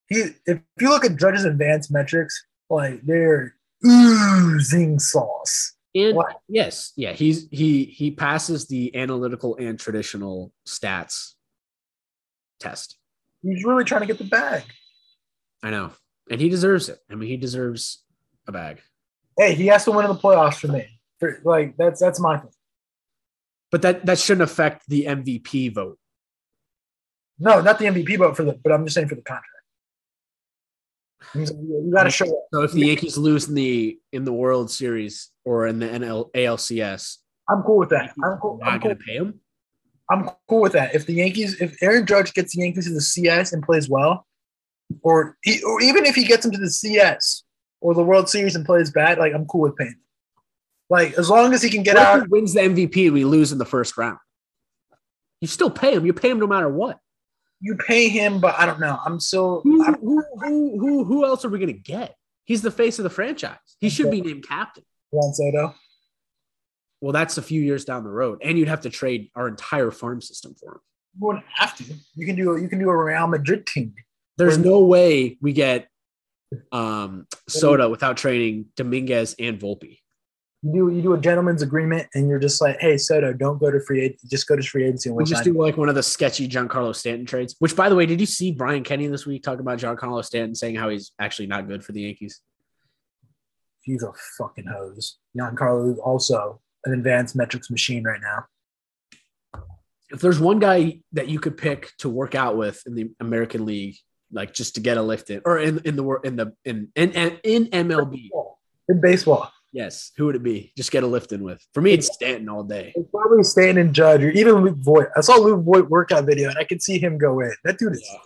He, if you look at Judge's advanced metrics, like they're oozing sauce. And What? yes, yeah, he's he he passes the analytical and traditional stats test. He's really trying to get the bag. I know. And he deserves it. I mean, he deserves a bag. Hey, he has to win in the playoffs for me. For, like that's that's my thing. But that that shouldn't affect the MVP vote. No, not the MVP vote for the, but I'm just saying for the contract. You got to show up. So if the Yankees lose in the in the World Series or in the NL ALCS, I'm cool with that. I'm cool. not I'm cool. to pay him. I'm cool with that. If the Yankees, if Aaron Judge gets the Yankees to the CS and plays well, or he, or even if he gets them to the CS or the World Series and plays bad, like I'm cool with paying. Like as long as he can get What out. wins the MVP we lose in the first round? You still pay him. You pay him no matter what. You pay him, but I don't know. I'm so. Who I'm, who who who, who else are we going to get? He's the face of the franchise. He should be named captain. Juan Soto. Well, that's a few years down the road, and you'd have to trade our entire farm system for him. You wouldn't have to. You can do. You can do a Real Madrid team. There's no way we get um, Soto without trading Dominguez and Volpe. You do. You do a gentleman's agreement, and you're just like, hey, Soto, don't go to free agency. Just go to free agency. And We we'll just do like one of the sketchy Giancarlo Stanton trades. Which, by the way, did you see Brian Kenny this week talk about Giancarlo Stanton saying how he's actually not good for the Yankees? he's a fucking hose. Giancarlo is also an advanced metrics machine right now. If there's one guy that you could pick to work out with in the American League, like just to get a lift in, or in in the in the in in in, in MLB, In baseball, yes, who would it be? Just get a lift in with. For me, it's Stanton all day. it's probably Stanton and Judge or even Luke Voit. I saw Luke Voit workout video and I could see him go in. That dude is. Yeah.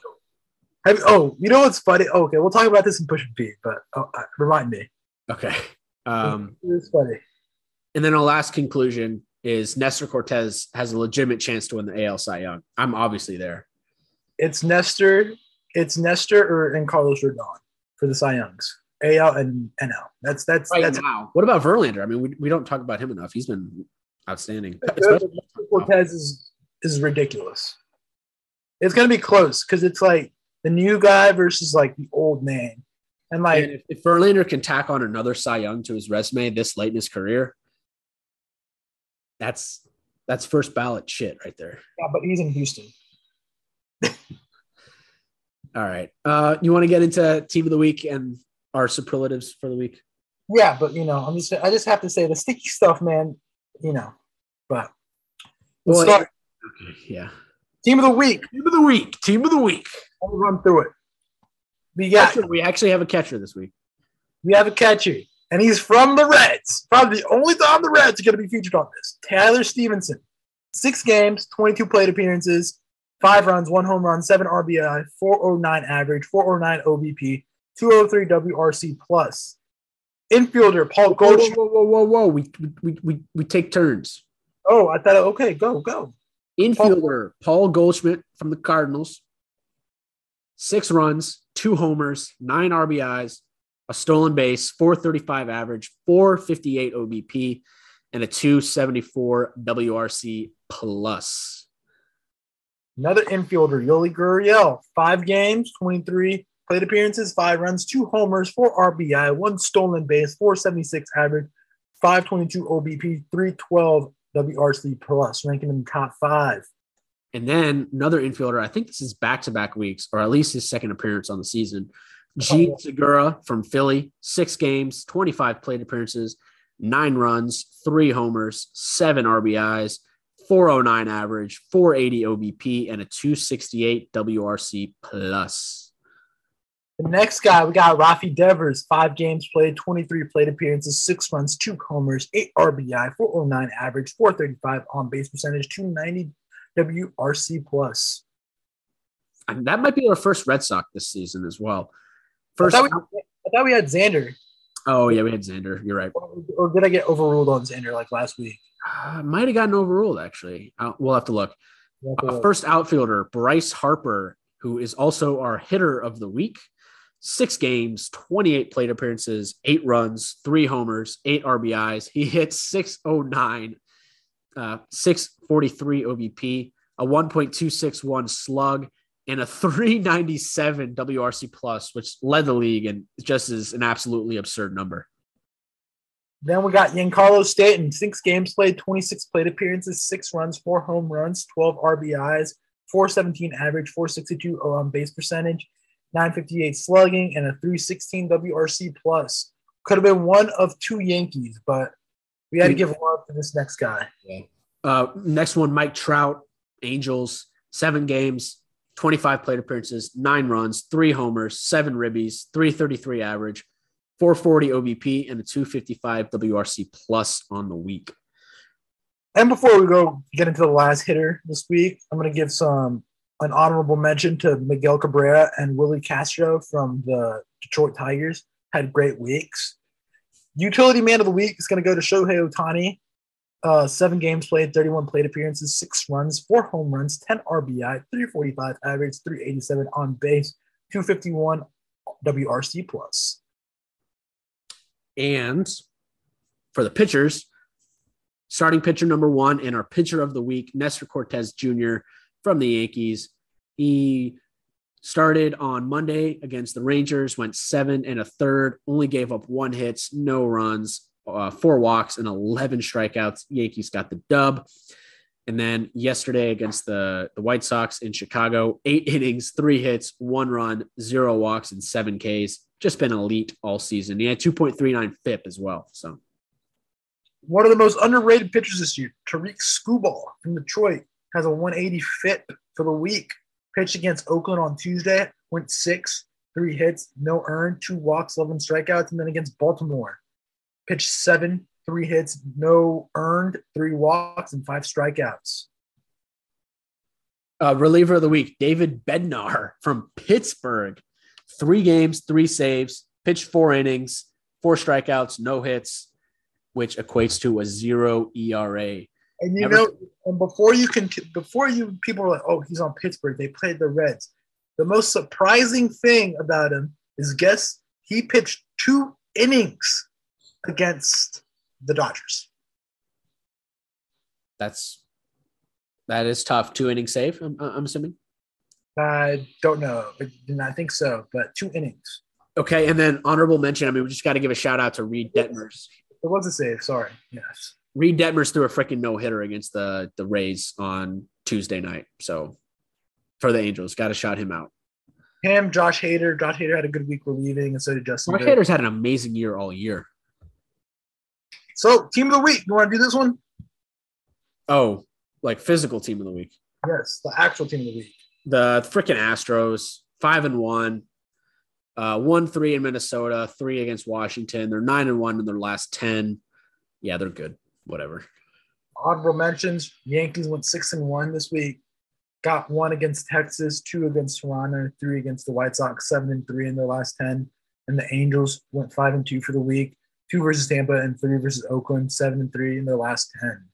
Have, oh, you know what's funny? okay, we'll talk about this in Pushing P, but oh, uh, remind me. Okay. Um, It's funny. And then our last conclusion is Nestor Cortes has a legitimate chance to win the AL Cy Young. I'm obviously there. It's Nestor. It's Nestor or and Carlos Rodon for the Cy Youngs. AL and NL. That's that's Right that's now. What about Verlander? I mean, we, we don't talk about him enough. He's been outstanding. Cortes is is ridiculous. It's gonna be close because it's like the new guy versus like the old man, and like And if, if Verlander can tack on another Cy Young to his resume this late in his career, that's that's first ballot shit right there. yeah, but he's in Houston. All right. Uh, you want to get into team of the week and our superlatives for the week? Yeah, but you know, I'm just I just have to say the sticky stuff, man. You know, but Well, start Okay, yeah. team of the week. Team of the week. Team of the week. I'll run through it. We got Catcher, we actually have a catcher this week. we have a catcher, and he's from the Reds. Probably the only time the Reds are going to be featured on this. Tyler Stephenson, six games, 22 plate appearances, five runs, one home run, seven RBI, 409 average, 409 OBP, 203 WRC plus. Infielder Paul Goldschmidt. whoa, whoa, whoa, whoa. We, we, we, we take turns. Oh, I thought okay, go go. Infielder Paul Goldschmidt from the Cardinals. Six runs, two homers, nine RBIs, a stolen base, 435 average, 458 OBP, and a 274 WRC plus. Another infielder, Yuli Gurriel, five games, 23 plate appearances, five runs, two homers, four RBI, one stolen base, 476 average, 522 OBP, 312 WRC plus, ranking in the top five. And then another infielder, I think this is back to back weeks, or at least his second appearance on the season. Oh. Jean Segura from Philly, six games, 25 plate appearances, nine runs, three homers, seven RBIs, 409 average, 480 OBP, and a 268 WRC plus. The next guy, we got Rafi Devers, five games played, 23 plate appearances, six runs, two homers, eight RBI, 409 average, 435 on base percentage, 290 WRC plus. And that might be our first Red Sox this season as well. I First, thought, we, I thought we had Xander, oh yeah, we had Xander. You're right. or, or did I get overruled on Xander like last week? Uh, might have gotten overruled actually. Uh, we'll have to look. Uh, first outfielder, Bryce Harper, who is also our hitter of the week. Six games, 28 plate appearances, eight runs, three homers, eight RBIs. He hit 609, uh, 643 OBP, a 1.261 slug, and a 397 WRC plus, which led the league and just is an absolutely absurd number. Then we got Giancarlo Stanton, six games played, 26 plate appearances, six runs, four home runs, 12 RBIs, 417 average, 462 on base percentage, 958 slugging, and a 316 WRC plus. Could have been one of two Yankees, but we had to give love to this next guy. Uh, next one, Mike Trout, Angels, seven games, 25 plate appearances, nine runs, three homers, seven ribbies, 333 average, 440 OBP, and a 255 WRC plus on the week. And before we go get into the last hitter this week, I'm going to give some an honorable mention to Miguel Cabrera and Willi Castro from the Detroit Tigers. Had great weeks. Utility man of the week is going to go to Shohei Ohtani. Uh, seven games played, 31 plate appearances, six runs, four home runs, 10 RBI, 345 average, 387 on base, 251 WRC plus. And for the pitchers, starting pitcher number one and our pitcher of the week, Nestor Cortes Jr. from the Yankees. He started on Monday against the Rangers, went seven and a third, only gave up one hits, no runs, uh, four walks, and 11 strikeouts. Yankees got the dub. And then yesterday against the, the White Sox in Chicago, eight innings, three hits, one run, zero walks, and seven Ks. Just been elite all season. He had 2.39 FIP as well. So One of the most underrated pitchers this year, Tarik Skubal from Detroit, has a 180 FIP for the week. Pitched against Oakland on Tuesday, went six, three hits, no earned, two walks, 11 strikeouts. And then against Baltimore, pitched seven, three hits, no earned, three walks, and five strikeouts. uh, reliever of the week, David Bednar from Pittsburgh. Three games, three saves, pitched four innings, four strikeouts, no hits, which equates to a zero ERA. And you Never- know, and before you can, before you, people are like, oh, he's on Pittsburgh. They played the Reds. The most surprising thing about him is guess he pitched two innings against the Dodgers. that's that is tough. Two innings save. I'm, I'm assuming. I don't know. I did not think so, but two innings. Okay, and then honorable mention. I mean, we just got to give a shout out to Reid Detmers. It was a save. Sorry. Yes. Reid Detmers threw a freaking no hitter against the the Rays on Tuesday night. So for the Angels, got to shout him out. Him, Josh Hader. Josh Hader had a good week relieving, and so did Justin. Josh Hader's had an amazing year all year. So, team of the week. You want to do this one? Oh, like physical team of the week. Yes, the actual team of the week. The freaking Astros, five and one, uh, one three in Minnesota, three against Washington. They're nine and one in their last ten. Yeah, they're good. Whatever. Honorable mentions: Yankees went six and one this week. Got one against Texas, two against Toronto, three against the White Sox, seven and three in their last ten. And the Angels went five and two for the week two versus Tampa and three versus Oakland, seven and three in their last 10.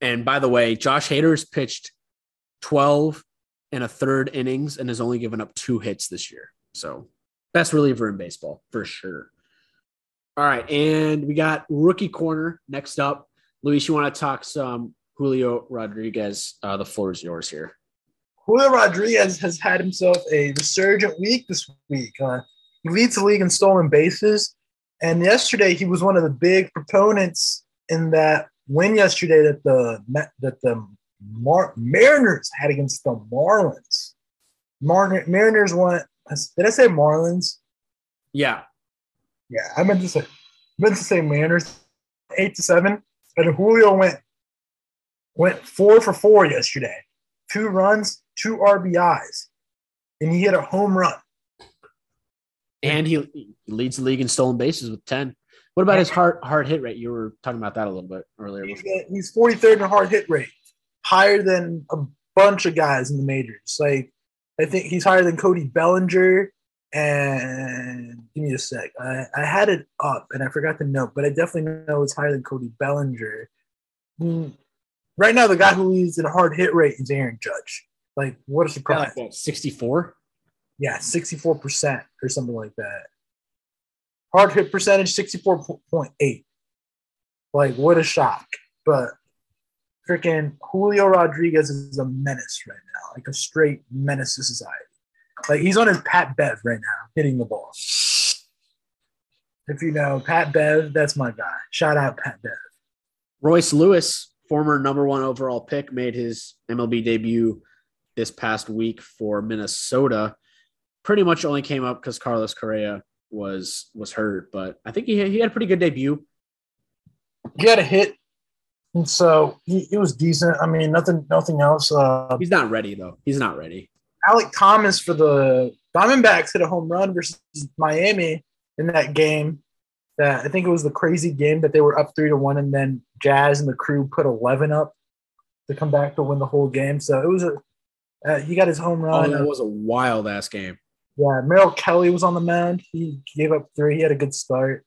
And by the way, Josh Hader has pitched 12 and a third innings and has only given up two hits this year. So best reliever in baseball for sure. All right. And we got rookie corner next up. Luis, you want to talk some Julio Rodriguez? Uh, the floor is yours here. Julio Rodriguez has had himself a resurgent week this week. Uh, he leads the league in stolen bases and yesterday he was one of the big proponents in that win yesterday that the that the Mar- Mariners had against the Marlins. Mar- Mariners won. Did I say Marlins? Yeah. Yeah, I meant to say meant to say Mariners eight to seven. And Julio went went four for four yesterday. Two runs, two RBIs, and he hit a home run and he leads the league in stolen bases with 10. What about his hard hard hit rate? You were talking about that a little bit earlier. He's 43rd in hard hit rate, higher than a bunch of guys in the majors. Like I think he's higher than Cody Bellinger. And give me a sec. I, I had it up and I forgot the note, but I definitely know it's higher than Cody Bellinger. Hmm. Right now, the guy who leads in hard hit rate is Aaron Judge. Like, what a surprise! 64? yeah, 64% or something like that. Hard hit percentage, 64.8. Like, what a shock. But freaking Julio Rodriguez is a menace right now, like a straight menace to society. Like, he's on his Pat Bev right now, hitting the ball. If you know Pat Bev, that's my guy. Shout out Pat Bev. Royce Lewis, former number one overall pick, made his MLB debut this past week for Minnesota pretty much only came up because Carlos Correa was was hurt, but I think he he had a pretty good debut. He had a hit, and so he, he was decent. I mean, nothing nothing else. Uh, He's not ready though. He's not ready. Alek Thomas for the Diamondbacks hit a home run versus Miami in that game. That I think it was the crazy game that they were up three to one, and then Jazz and the crew put eleven up to come back to win the whole game. So it was a uh, he got his home run. Oh, that was a wild ass game. Yeah, Merrill Kelly was on the mound. He gave up three. He had a good start,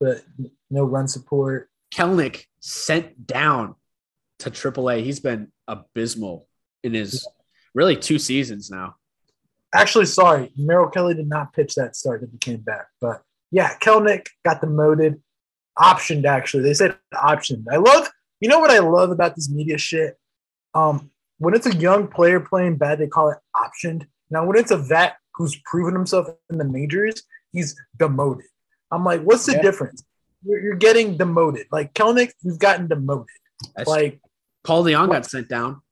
but no run support. Kelenic sent down to AAA. He's been abysmal in his really two seasons now. Actually, sorry, Merrill Kelly did not pitch that start that he came back. But yeah, Kelenic got demoted, optioned. Actually, they said optioned. I love. You know what I love about this media shit? Um, when it's a young player playing bad, they call it optioned. Now, when it's a vet who's proven himself in the majors, he's demoted. I'm like, what's the yeah. difference? You're, you're, getting demoted. Like Kelenic, you've gotten demoted. That's like Paul DeJong got sent down.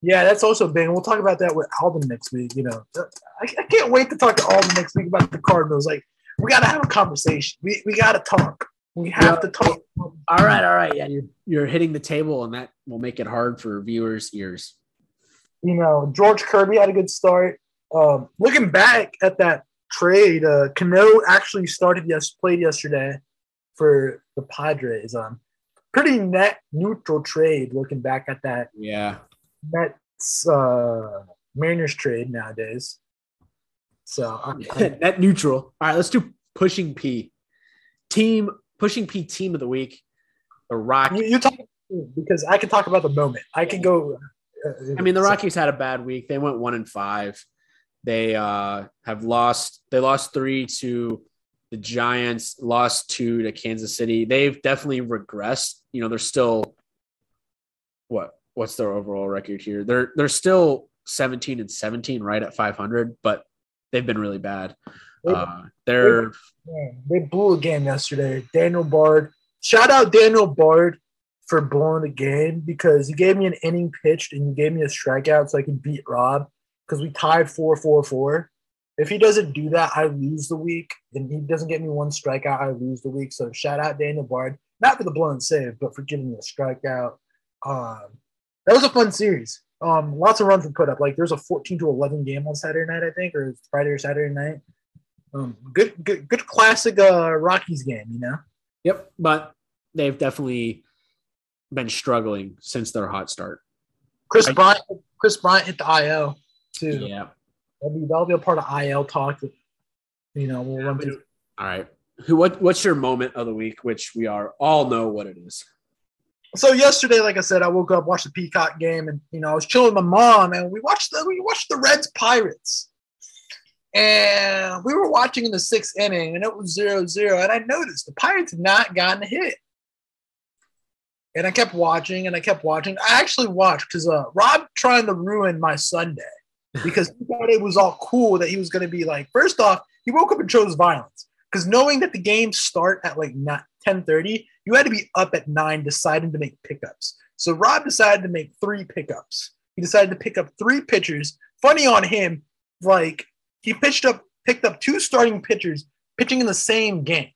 Yeah, that's also big. And we'll talk about that with Alden next week. You know, I, I can't wait to talk to Alden next week about the Cardinals. Like, we got to have a conversation. We, we got to talk. We have yeah. to talk. All right, all right. Yeah, you're, you're hitting the table, and that will make it hard for viewers' ears. You know, George Kirby had a good start. Um, looking back at that trade, uh, Cano actually started yes played yesterday for the Padres. Um, pretty net neutral trade. Looking back at that, yeah, Mets uh, Mariners trade nowadays. So I'm, I'm, net neutral. All right, let's do pushing P. Team pushing P team of the week. The Rock. You, you talk because I can talk about the moment. I can go. Uh, I mean, the Rockies had a bad week. They went one and five. They uh, have lost. They lost three to the Giants, lost two to Kansas City. They've definitely regressed. You know, they're still what what's their overall record here? They're they're still 17 and 17, right at 500, but they've been really bad. Uh, they're they blew a game yesterday. Daniel Bard, shout out Daniel Bard for blowing the game because he gave me an inning pitched and he gave me a strikeout so I could beat Rob because we tied four four four. If he doesn't do that, I lose the week. And he doesn't get me one strikeout, I lose the week. So shout out Daniel Bard, not for the blown save, but for giving me a strikeout. Um, that was a fun series. Um, lots of runs were put up. Like there's a 14 to 11 game on Saturday night, I think, or Friday or Saturday night. Um, good, good, good classic uh, Rockies game, you know. Yep, but they've definitely been struggling since their hot start. Chris I, Bryant, Chris Bryant hit the IL too. Yeah, that'll be that'll be a part of IL talk. That, you know, we'll run through. All right, who? What? What's your moment of the week? Which we are all know what it is. So yesterday, like I said, I woke up, watched the Peacock game, and you know, I was chilling with my mom, and we watched the we watched the Reds Pirates. And we were watching in the sixth inning, and it was zero zero. And I noticed the Pirates had not gotten a hit. And I kept watching and I kept watching. I actually watched because uh, Rob trying to ruin my Sunday because he thought it was all cool that he was going to be like, first off, he woke up and chose violence because knowing that the games start at like 10:30, you had to be up at nine deciding to make pickups. So Rob decided to make three pickups. He decided to pick up three pitchers. Funny on him, like he pitched up, picked up two starting pitchers pitching in the same game.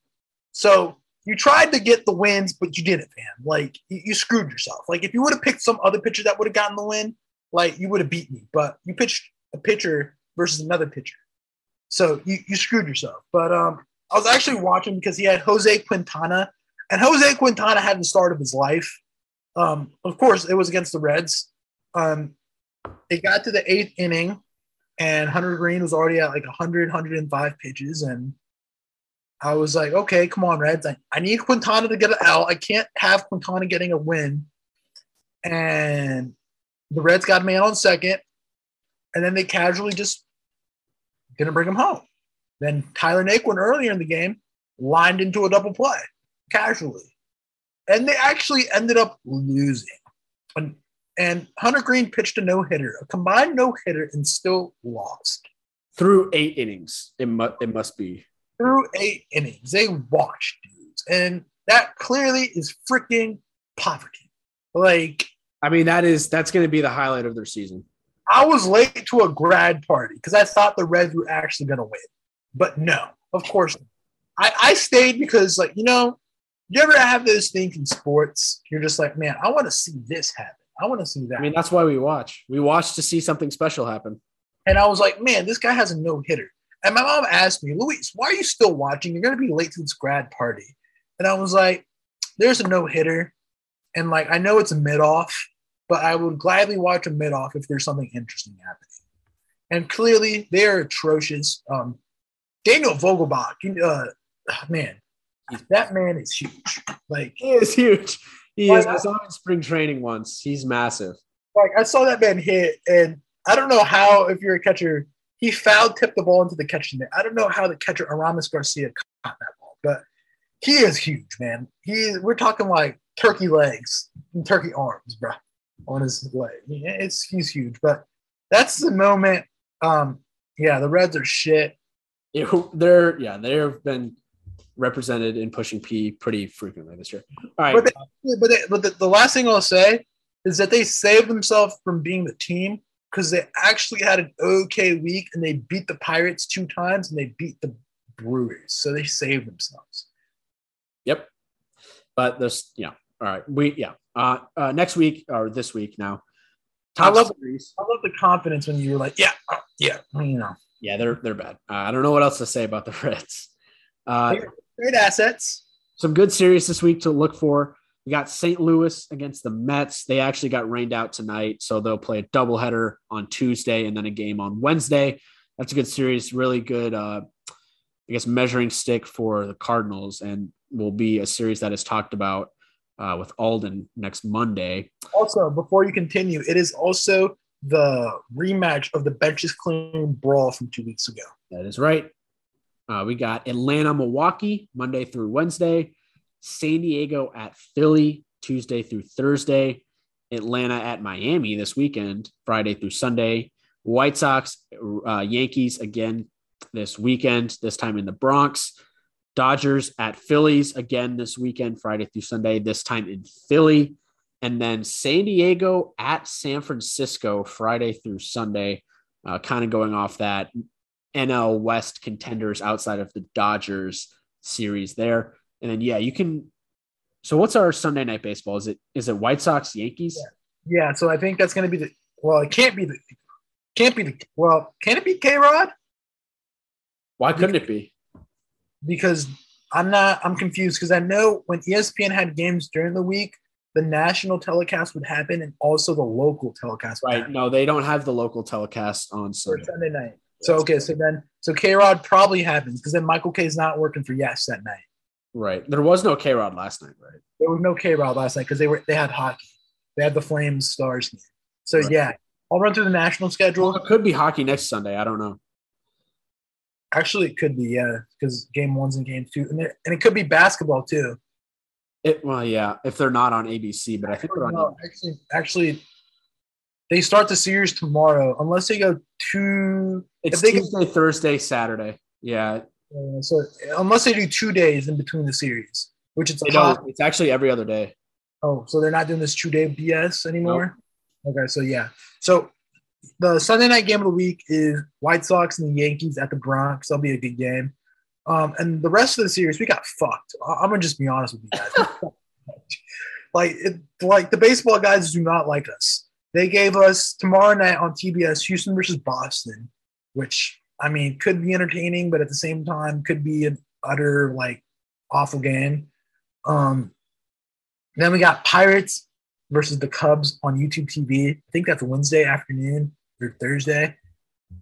So you tried to get the wins, but you didn't, man. Like you, you screwed yourself. Like if you would have picked some other pitcher that would have gotten the win, like you would have beat me. But you pitched a pitcher versus another pitcher. So you, you screwed yourself. But um, I was actually watching because he had Jose Quintana, and Jose Quintana had the start of his life. Um, of course, it was against the Reds. Um, it got to the eighth inning, and Hunter Greene was already at like 100, 105 pitches. And I was like, okay, come on, Reds. I, I need Quintana to get an L. I can't have Quintana getting a win. And the Reds got a man on second, and then they casually just didn't bring him home. Then Tyler Naquin earlier in the game lined into a double play casually. And they actually ended up losing. And, and Hunter Greene pitched a no hitter, a combined no hitter, and still lost. Through eight innings, it, mu- it must be. Through eight innings. They watched dudes. And that clearly is freaking poverty. Like, I mean, that is that's going to be the highlight of their season. I was late to a grad party because I thought the Reds were actually going to win, but no, of course, I, I stayed because, like, you know, you ever have those things in sports? You're just like, man, I want to see this happen. I want to see that. I mean, that's why we watch. We watch to see something special happen. And I was like, man, this guy has a no hitter. And my mom asked me, Luis, why are you still watching? You're going to be late to this grad party. And I was like, there's a no hitter. And like, I know it's a mid off, but I would gladly watch a mid off if there's something interesting happening. And clearly, they are atrocious. Um, Daniel Vogelbach, uh, man, that man is huge. Like he is huge. He is. I saw him in spring training once. He's massive. Like I saw that man hit, and I don't know how if you're a catcher, he foul tipped the ball into the catcher net. I don't know how the catcher Aramis Garcia caught that ball, but he is huge, man. He we're talking like turkey legs and turkey arms, bro on his leg. It's he's huge, but that's the moment. Um, yeah, the Reds are shit. It, they're yeah, they've been represented in pushing P pretty frequently this year. All right, but they, but, they, but the, the last thing I'll say is that they saved themselves from being the team because they actually had an okay week and they beat the Pirates two times and they beat the Brewers, so they saved themselves. Yep, but this yeah, all right, we yeah, uh, uh, next week or this week now. I love, series. I love the confidence when you're like, yeah, uh, yeah, you know. Yeah, they're they're bad. Uh, I don't know what else to say about the Reds. Uh, Great assets. Some good series this week to look for. We got St. Louis against the Mets. They actually got rained out tonight, so they'll play a doubleheader on Tuesday and then a game on Wednesday. That's a good series. Really good, uh, I guess, measuring stick for the Cardinals, and will be a series that is talked about uh, with Alden next Monday. Also, before you continue, it is also the rematch of the benches clean brawl from two weeks ago. That is right. Uh, we got Atlanta, Milwaukee, Monday through Wednesday, San Diego at Philly, Tuesday through Thursday, Atlanta at Miami this weekend, Friday through Sunday. White Sox, uh, Yankees again this weekend, this time in the Bronx. Dodgers at Phillies again this weekend, Friday through Sunday, this time in Philly. And then San Diego at San Francisco, Friday through Sunday, uh, kind of going off that NL West contenders outside of the Dodgers series there. And then, yeah, you can. So, what's our Sunday night baseball? Is it is it White Sox Yankees? Yeah. yeah so I think that's going to be the. Well, it can't be the. Can't be the. Well, can it be K Rod? Why couldn't it be? Because I'm not. I'm confused because I know when ESPN had games during the week, the national telecast would happen and also the local telecast. Right. No, they don't have the local telecast on Sunday. Sunday night. So okay, so then so K Rod probably happens because then Michael Kay is not working for Yes that night. Right. There was no K Rod last night, right? There was no K Rod last night because they were they had hockey. They had the Flames Stars game. So right. yeah, I'll run through the national schedule. Well, it could be hockey next Sunday. I don't know. Actually, it could be yeah, because game one's and game two, and it, and it could be basketball too. It well, yeah, if they're not on ABC, but I think they're on. No, actually, actually, they start the series tomorrow, unless they go two. It's Tuesday, go, Thursday, Saturday. Yeah. So unless they do two days in between the series, which it's it's actually every other day. Oh, so they're not doing this two day BS anymore. Nope. Okay, so yeah, so the Sunday night game of the week is White Sox and the Yankees at the Bronx. That'll be a good game. Um, and the rest of the series, we got fucked. I'm gonna just be honest with you guys. like, it, like the baseball guys do not like us. They gave us tomorrow night on TBS Houston versus Boston, which I mean could be entertaining, but at the same time could be an utter like awful game. Um, then we got Pirates versus the Cubs on YouTube TV. I think that's Wednesday afternoon or Thursday.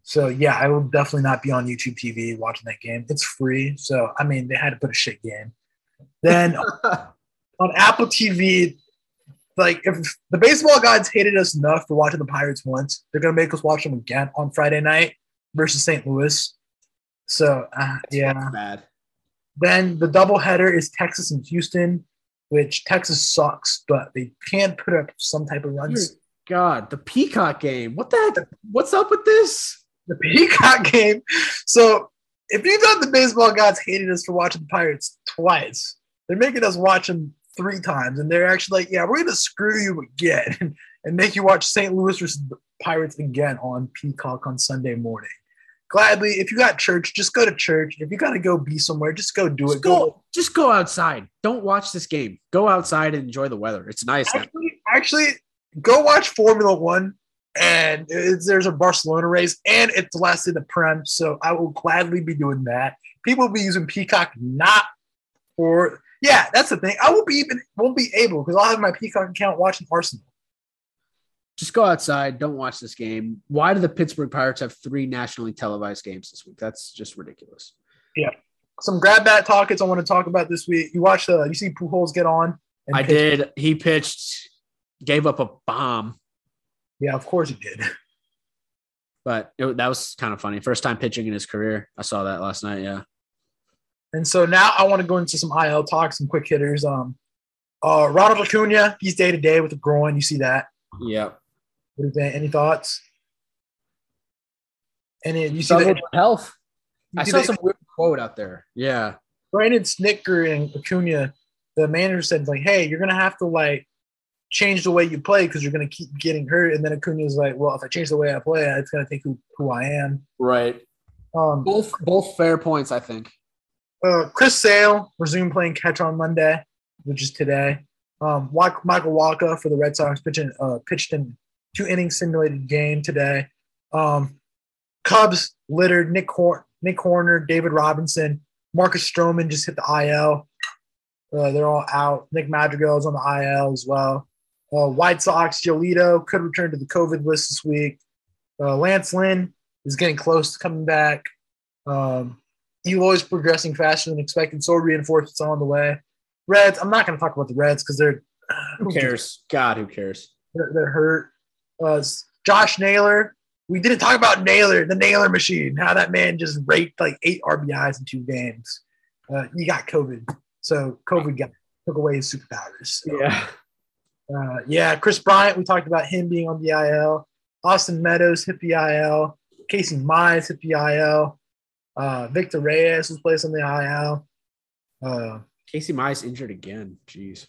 So yeah, I will definitely not be on YouTube TV watching that game. It's free, so I mean they had to put a shit game. Then on Apple TV, like if the baseball gods hated us enough for watching the Pirates once, they're gonna make us watch them again on Friday night versus St. Louis. So uh, yeah, bad. Then the doubleheader is Texas and Houston, which Texas sucks, but they can put up some type of runs. God, the Peacock game. What the heck? What's up with this? The Peacock game. So if you thought the baseball gods hated us for watching the Pirates twice, they're making us watch them three times, and they're actually like, "Yeah, we're gonna screw you again and make you watch St. Louis versus the Pirates again on Peacock on Sunday morning." Gladly, if you got church, just go to church. If you got to go be somewhere, just go do just it. Go, go, just go outside. Don't watch this game. Go outside and enjoy the weather. It's nice. Actually, actually go watch Formula One. And there's a Barcelona race, and it's the last in the Prem. So I will gladly be doing that. People will be using Peacock not for yeah, that's the thing. I will be even won't be able because I'll have my Peacock account watching Arsenal. Just go outside. Don't watch this game. Why do the Pittsburgh Pirates have three nationally televised games this week? That's just ridiculous. Yeah. Some grab bat talkers I want to talk about this week. You watched the you see Pujols get on. I pitch. did. He pitched, gave up a bomb. Yeah, of course he did. But it, that was kind of funny. First time pitching in his career. I saw that last night. Yeah. And so now I want to go into some IL talk, some quick hitters. Um, uh, Ronald Acuna, he's day to day with the groin. You see that? Yeah. What do you think? Any thoughts? Any you see the health? I saw some weird quote out there. Yeah. Brandon Snitker and Acuna, the manager said like, "Hey, you're gonna have to like change the way you play because you're gonna keep getting hurt." And then Acuna's like, "Well, if I change the way I play, it's gonna take who, who I am." Right. Um, both both fair points, I think. Uh, Chris Sale resumed playing catch on Monday, which is today. Um, Michael Wacha for the Red Sox pitching, uh, pitched in two innings simulated game today. Um, Cubs littered Nick Hor- Nick Hoerner, David Robinson, Marcus Stroman just hit the IL. Uh, they're all out. Nick Madrigal is on the IL as well. Uh, White Sox, Giolito could return to the COVID list this week. Uh, Lance Lynn is getting close to coming back. Um, Eloy is progressing faster than expected. So reinforcements on the way. Reds, I'm not going to talk about the Reds because they're. Who cares? God, who cares? They're, they're hurt. Uh, Josh Naylor. We didn't talk about Naylor, the Naylor machine, how that man just raped like eight RBIs in two games. Uh, he got COVID. So COVID got, took away his superpowers. So. Yeah. Uh, yeah, Chris Bryant. We talked about him being on the IL. Austin Meadows hit the IL. Casey Mize hit the IL. Uh, Victor Reyes was placed on the IL. Uh, Casey Mize injured again. Jeez.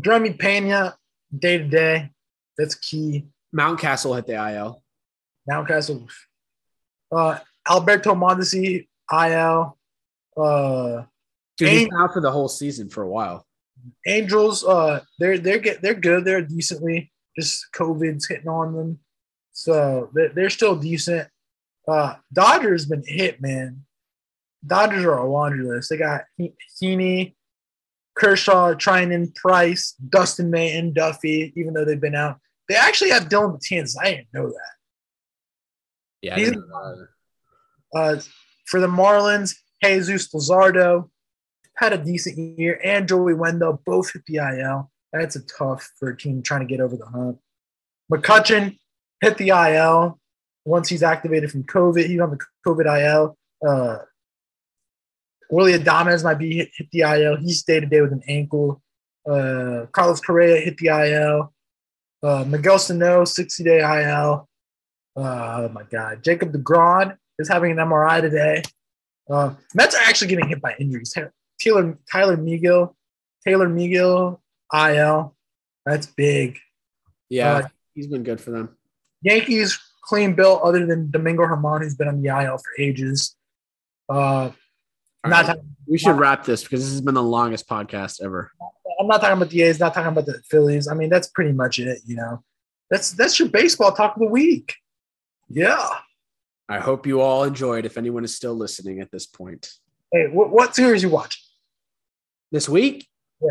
Jeremy Pena, day to day. That's key. Mountcastle hit the IL. Mountcastle. Uh, Alberto Mondesi, IL. Uh, Dude, he's out for the whole season for a while. Angels, uh, they're they're get they're good. They're decently. Just COVID's hitting on them, so they're, they're still decent. Uh, Dodgers been hit, man. Dodgers are a laundry list. They got He- Heaney, Kershaw, Treinen, Price, Dustin May, and Duffy. Even though they've been out, they actually have Dylan Matanzas. I didn't know that. Yeah, I didn't know that. Uh, for the Marlins, Jesus Luzardo had a decent year, and Joey Wendle both hit the IL. That's a tough for a team trying to get over the hump. McCutchen hit the IL once he's activated from COVID. He's on the COVID IL. Uh, Willie Adames might be hit, hit the IL. He's day to day with an ankle. Uh, Carlos Correa hit the IL. Uh, Miguel Sano, 60 day IL. Uh, oh my God. Jacob DeGrom is having an MRI today. Uh, Mets are actually getting hit by injuries. Taylor Tyler Megill, Taylor Megill, IL. That's big. Yeah, Uh, he's been good for them. Yankees clean bill other than Domingo Germán, who's been on the IL for ages. Uh, not right, we should wrap this because this has been the longest podcast ever. I'm not talking about the A's, not talking about the Phillies. I mean, that's pretty much it. You know, that's that's your baseball talk of the week. Yeah. I hope you all enjoyed. If anyone is still listening at this point Hey, what, what series you watch? This week, Yeah.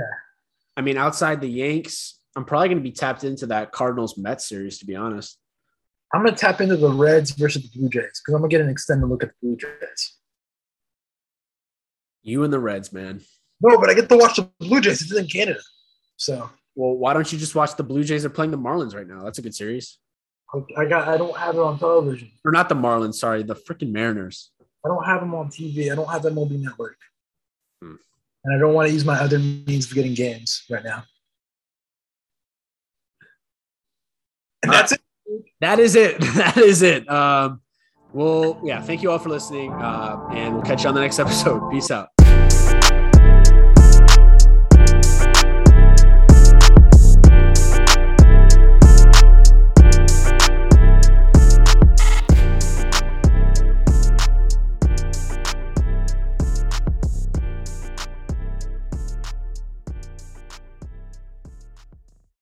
I mean, outside the Yanks, I'm probably going to be tapped into that Cardinals Mets series. To be honest, I'm gonna tap into the Reds versus the Blue Jays because I'm gonna get an extended look at the Blue Jays. you and the Reds, man. No, but I get to watch the Blue Jays. It's in Canada, so Well, why don't you just watch the Blue Jays are playing the Marlins right now? That's a good series. I got. I don't have it on television. Or not the Marlins, sorry, the freaking Mariners. I don't have them on TV. I don't have MLB Network, Hmm. And I don't want to use my other means of getting games right now. And All that's it. That is it. That is it. Um, well, yeah, thank you all for listening. Uh, and we'll catch you on the next episode. Peace out.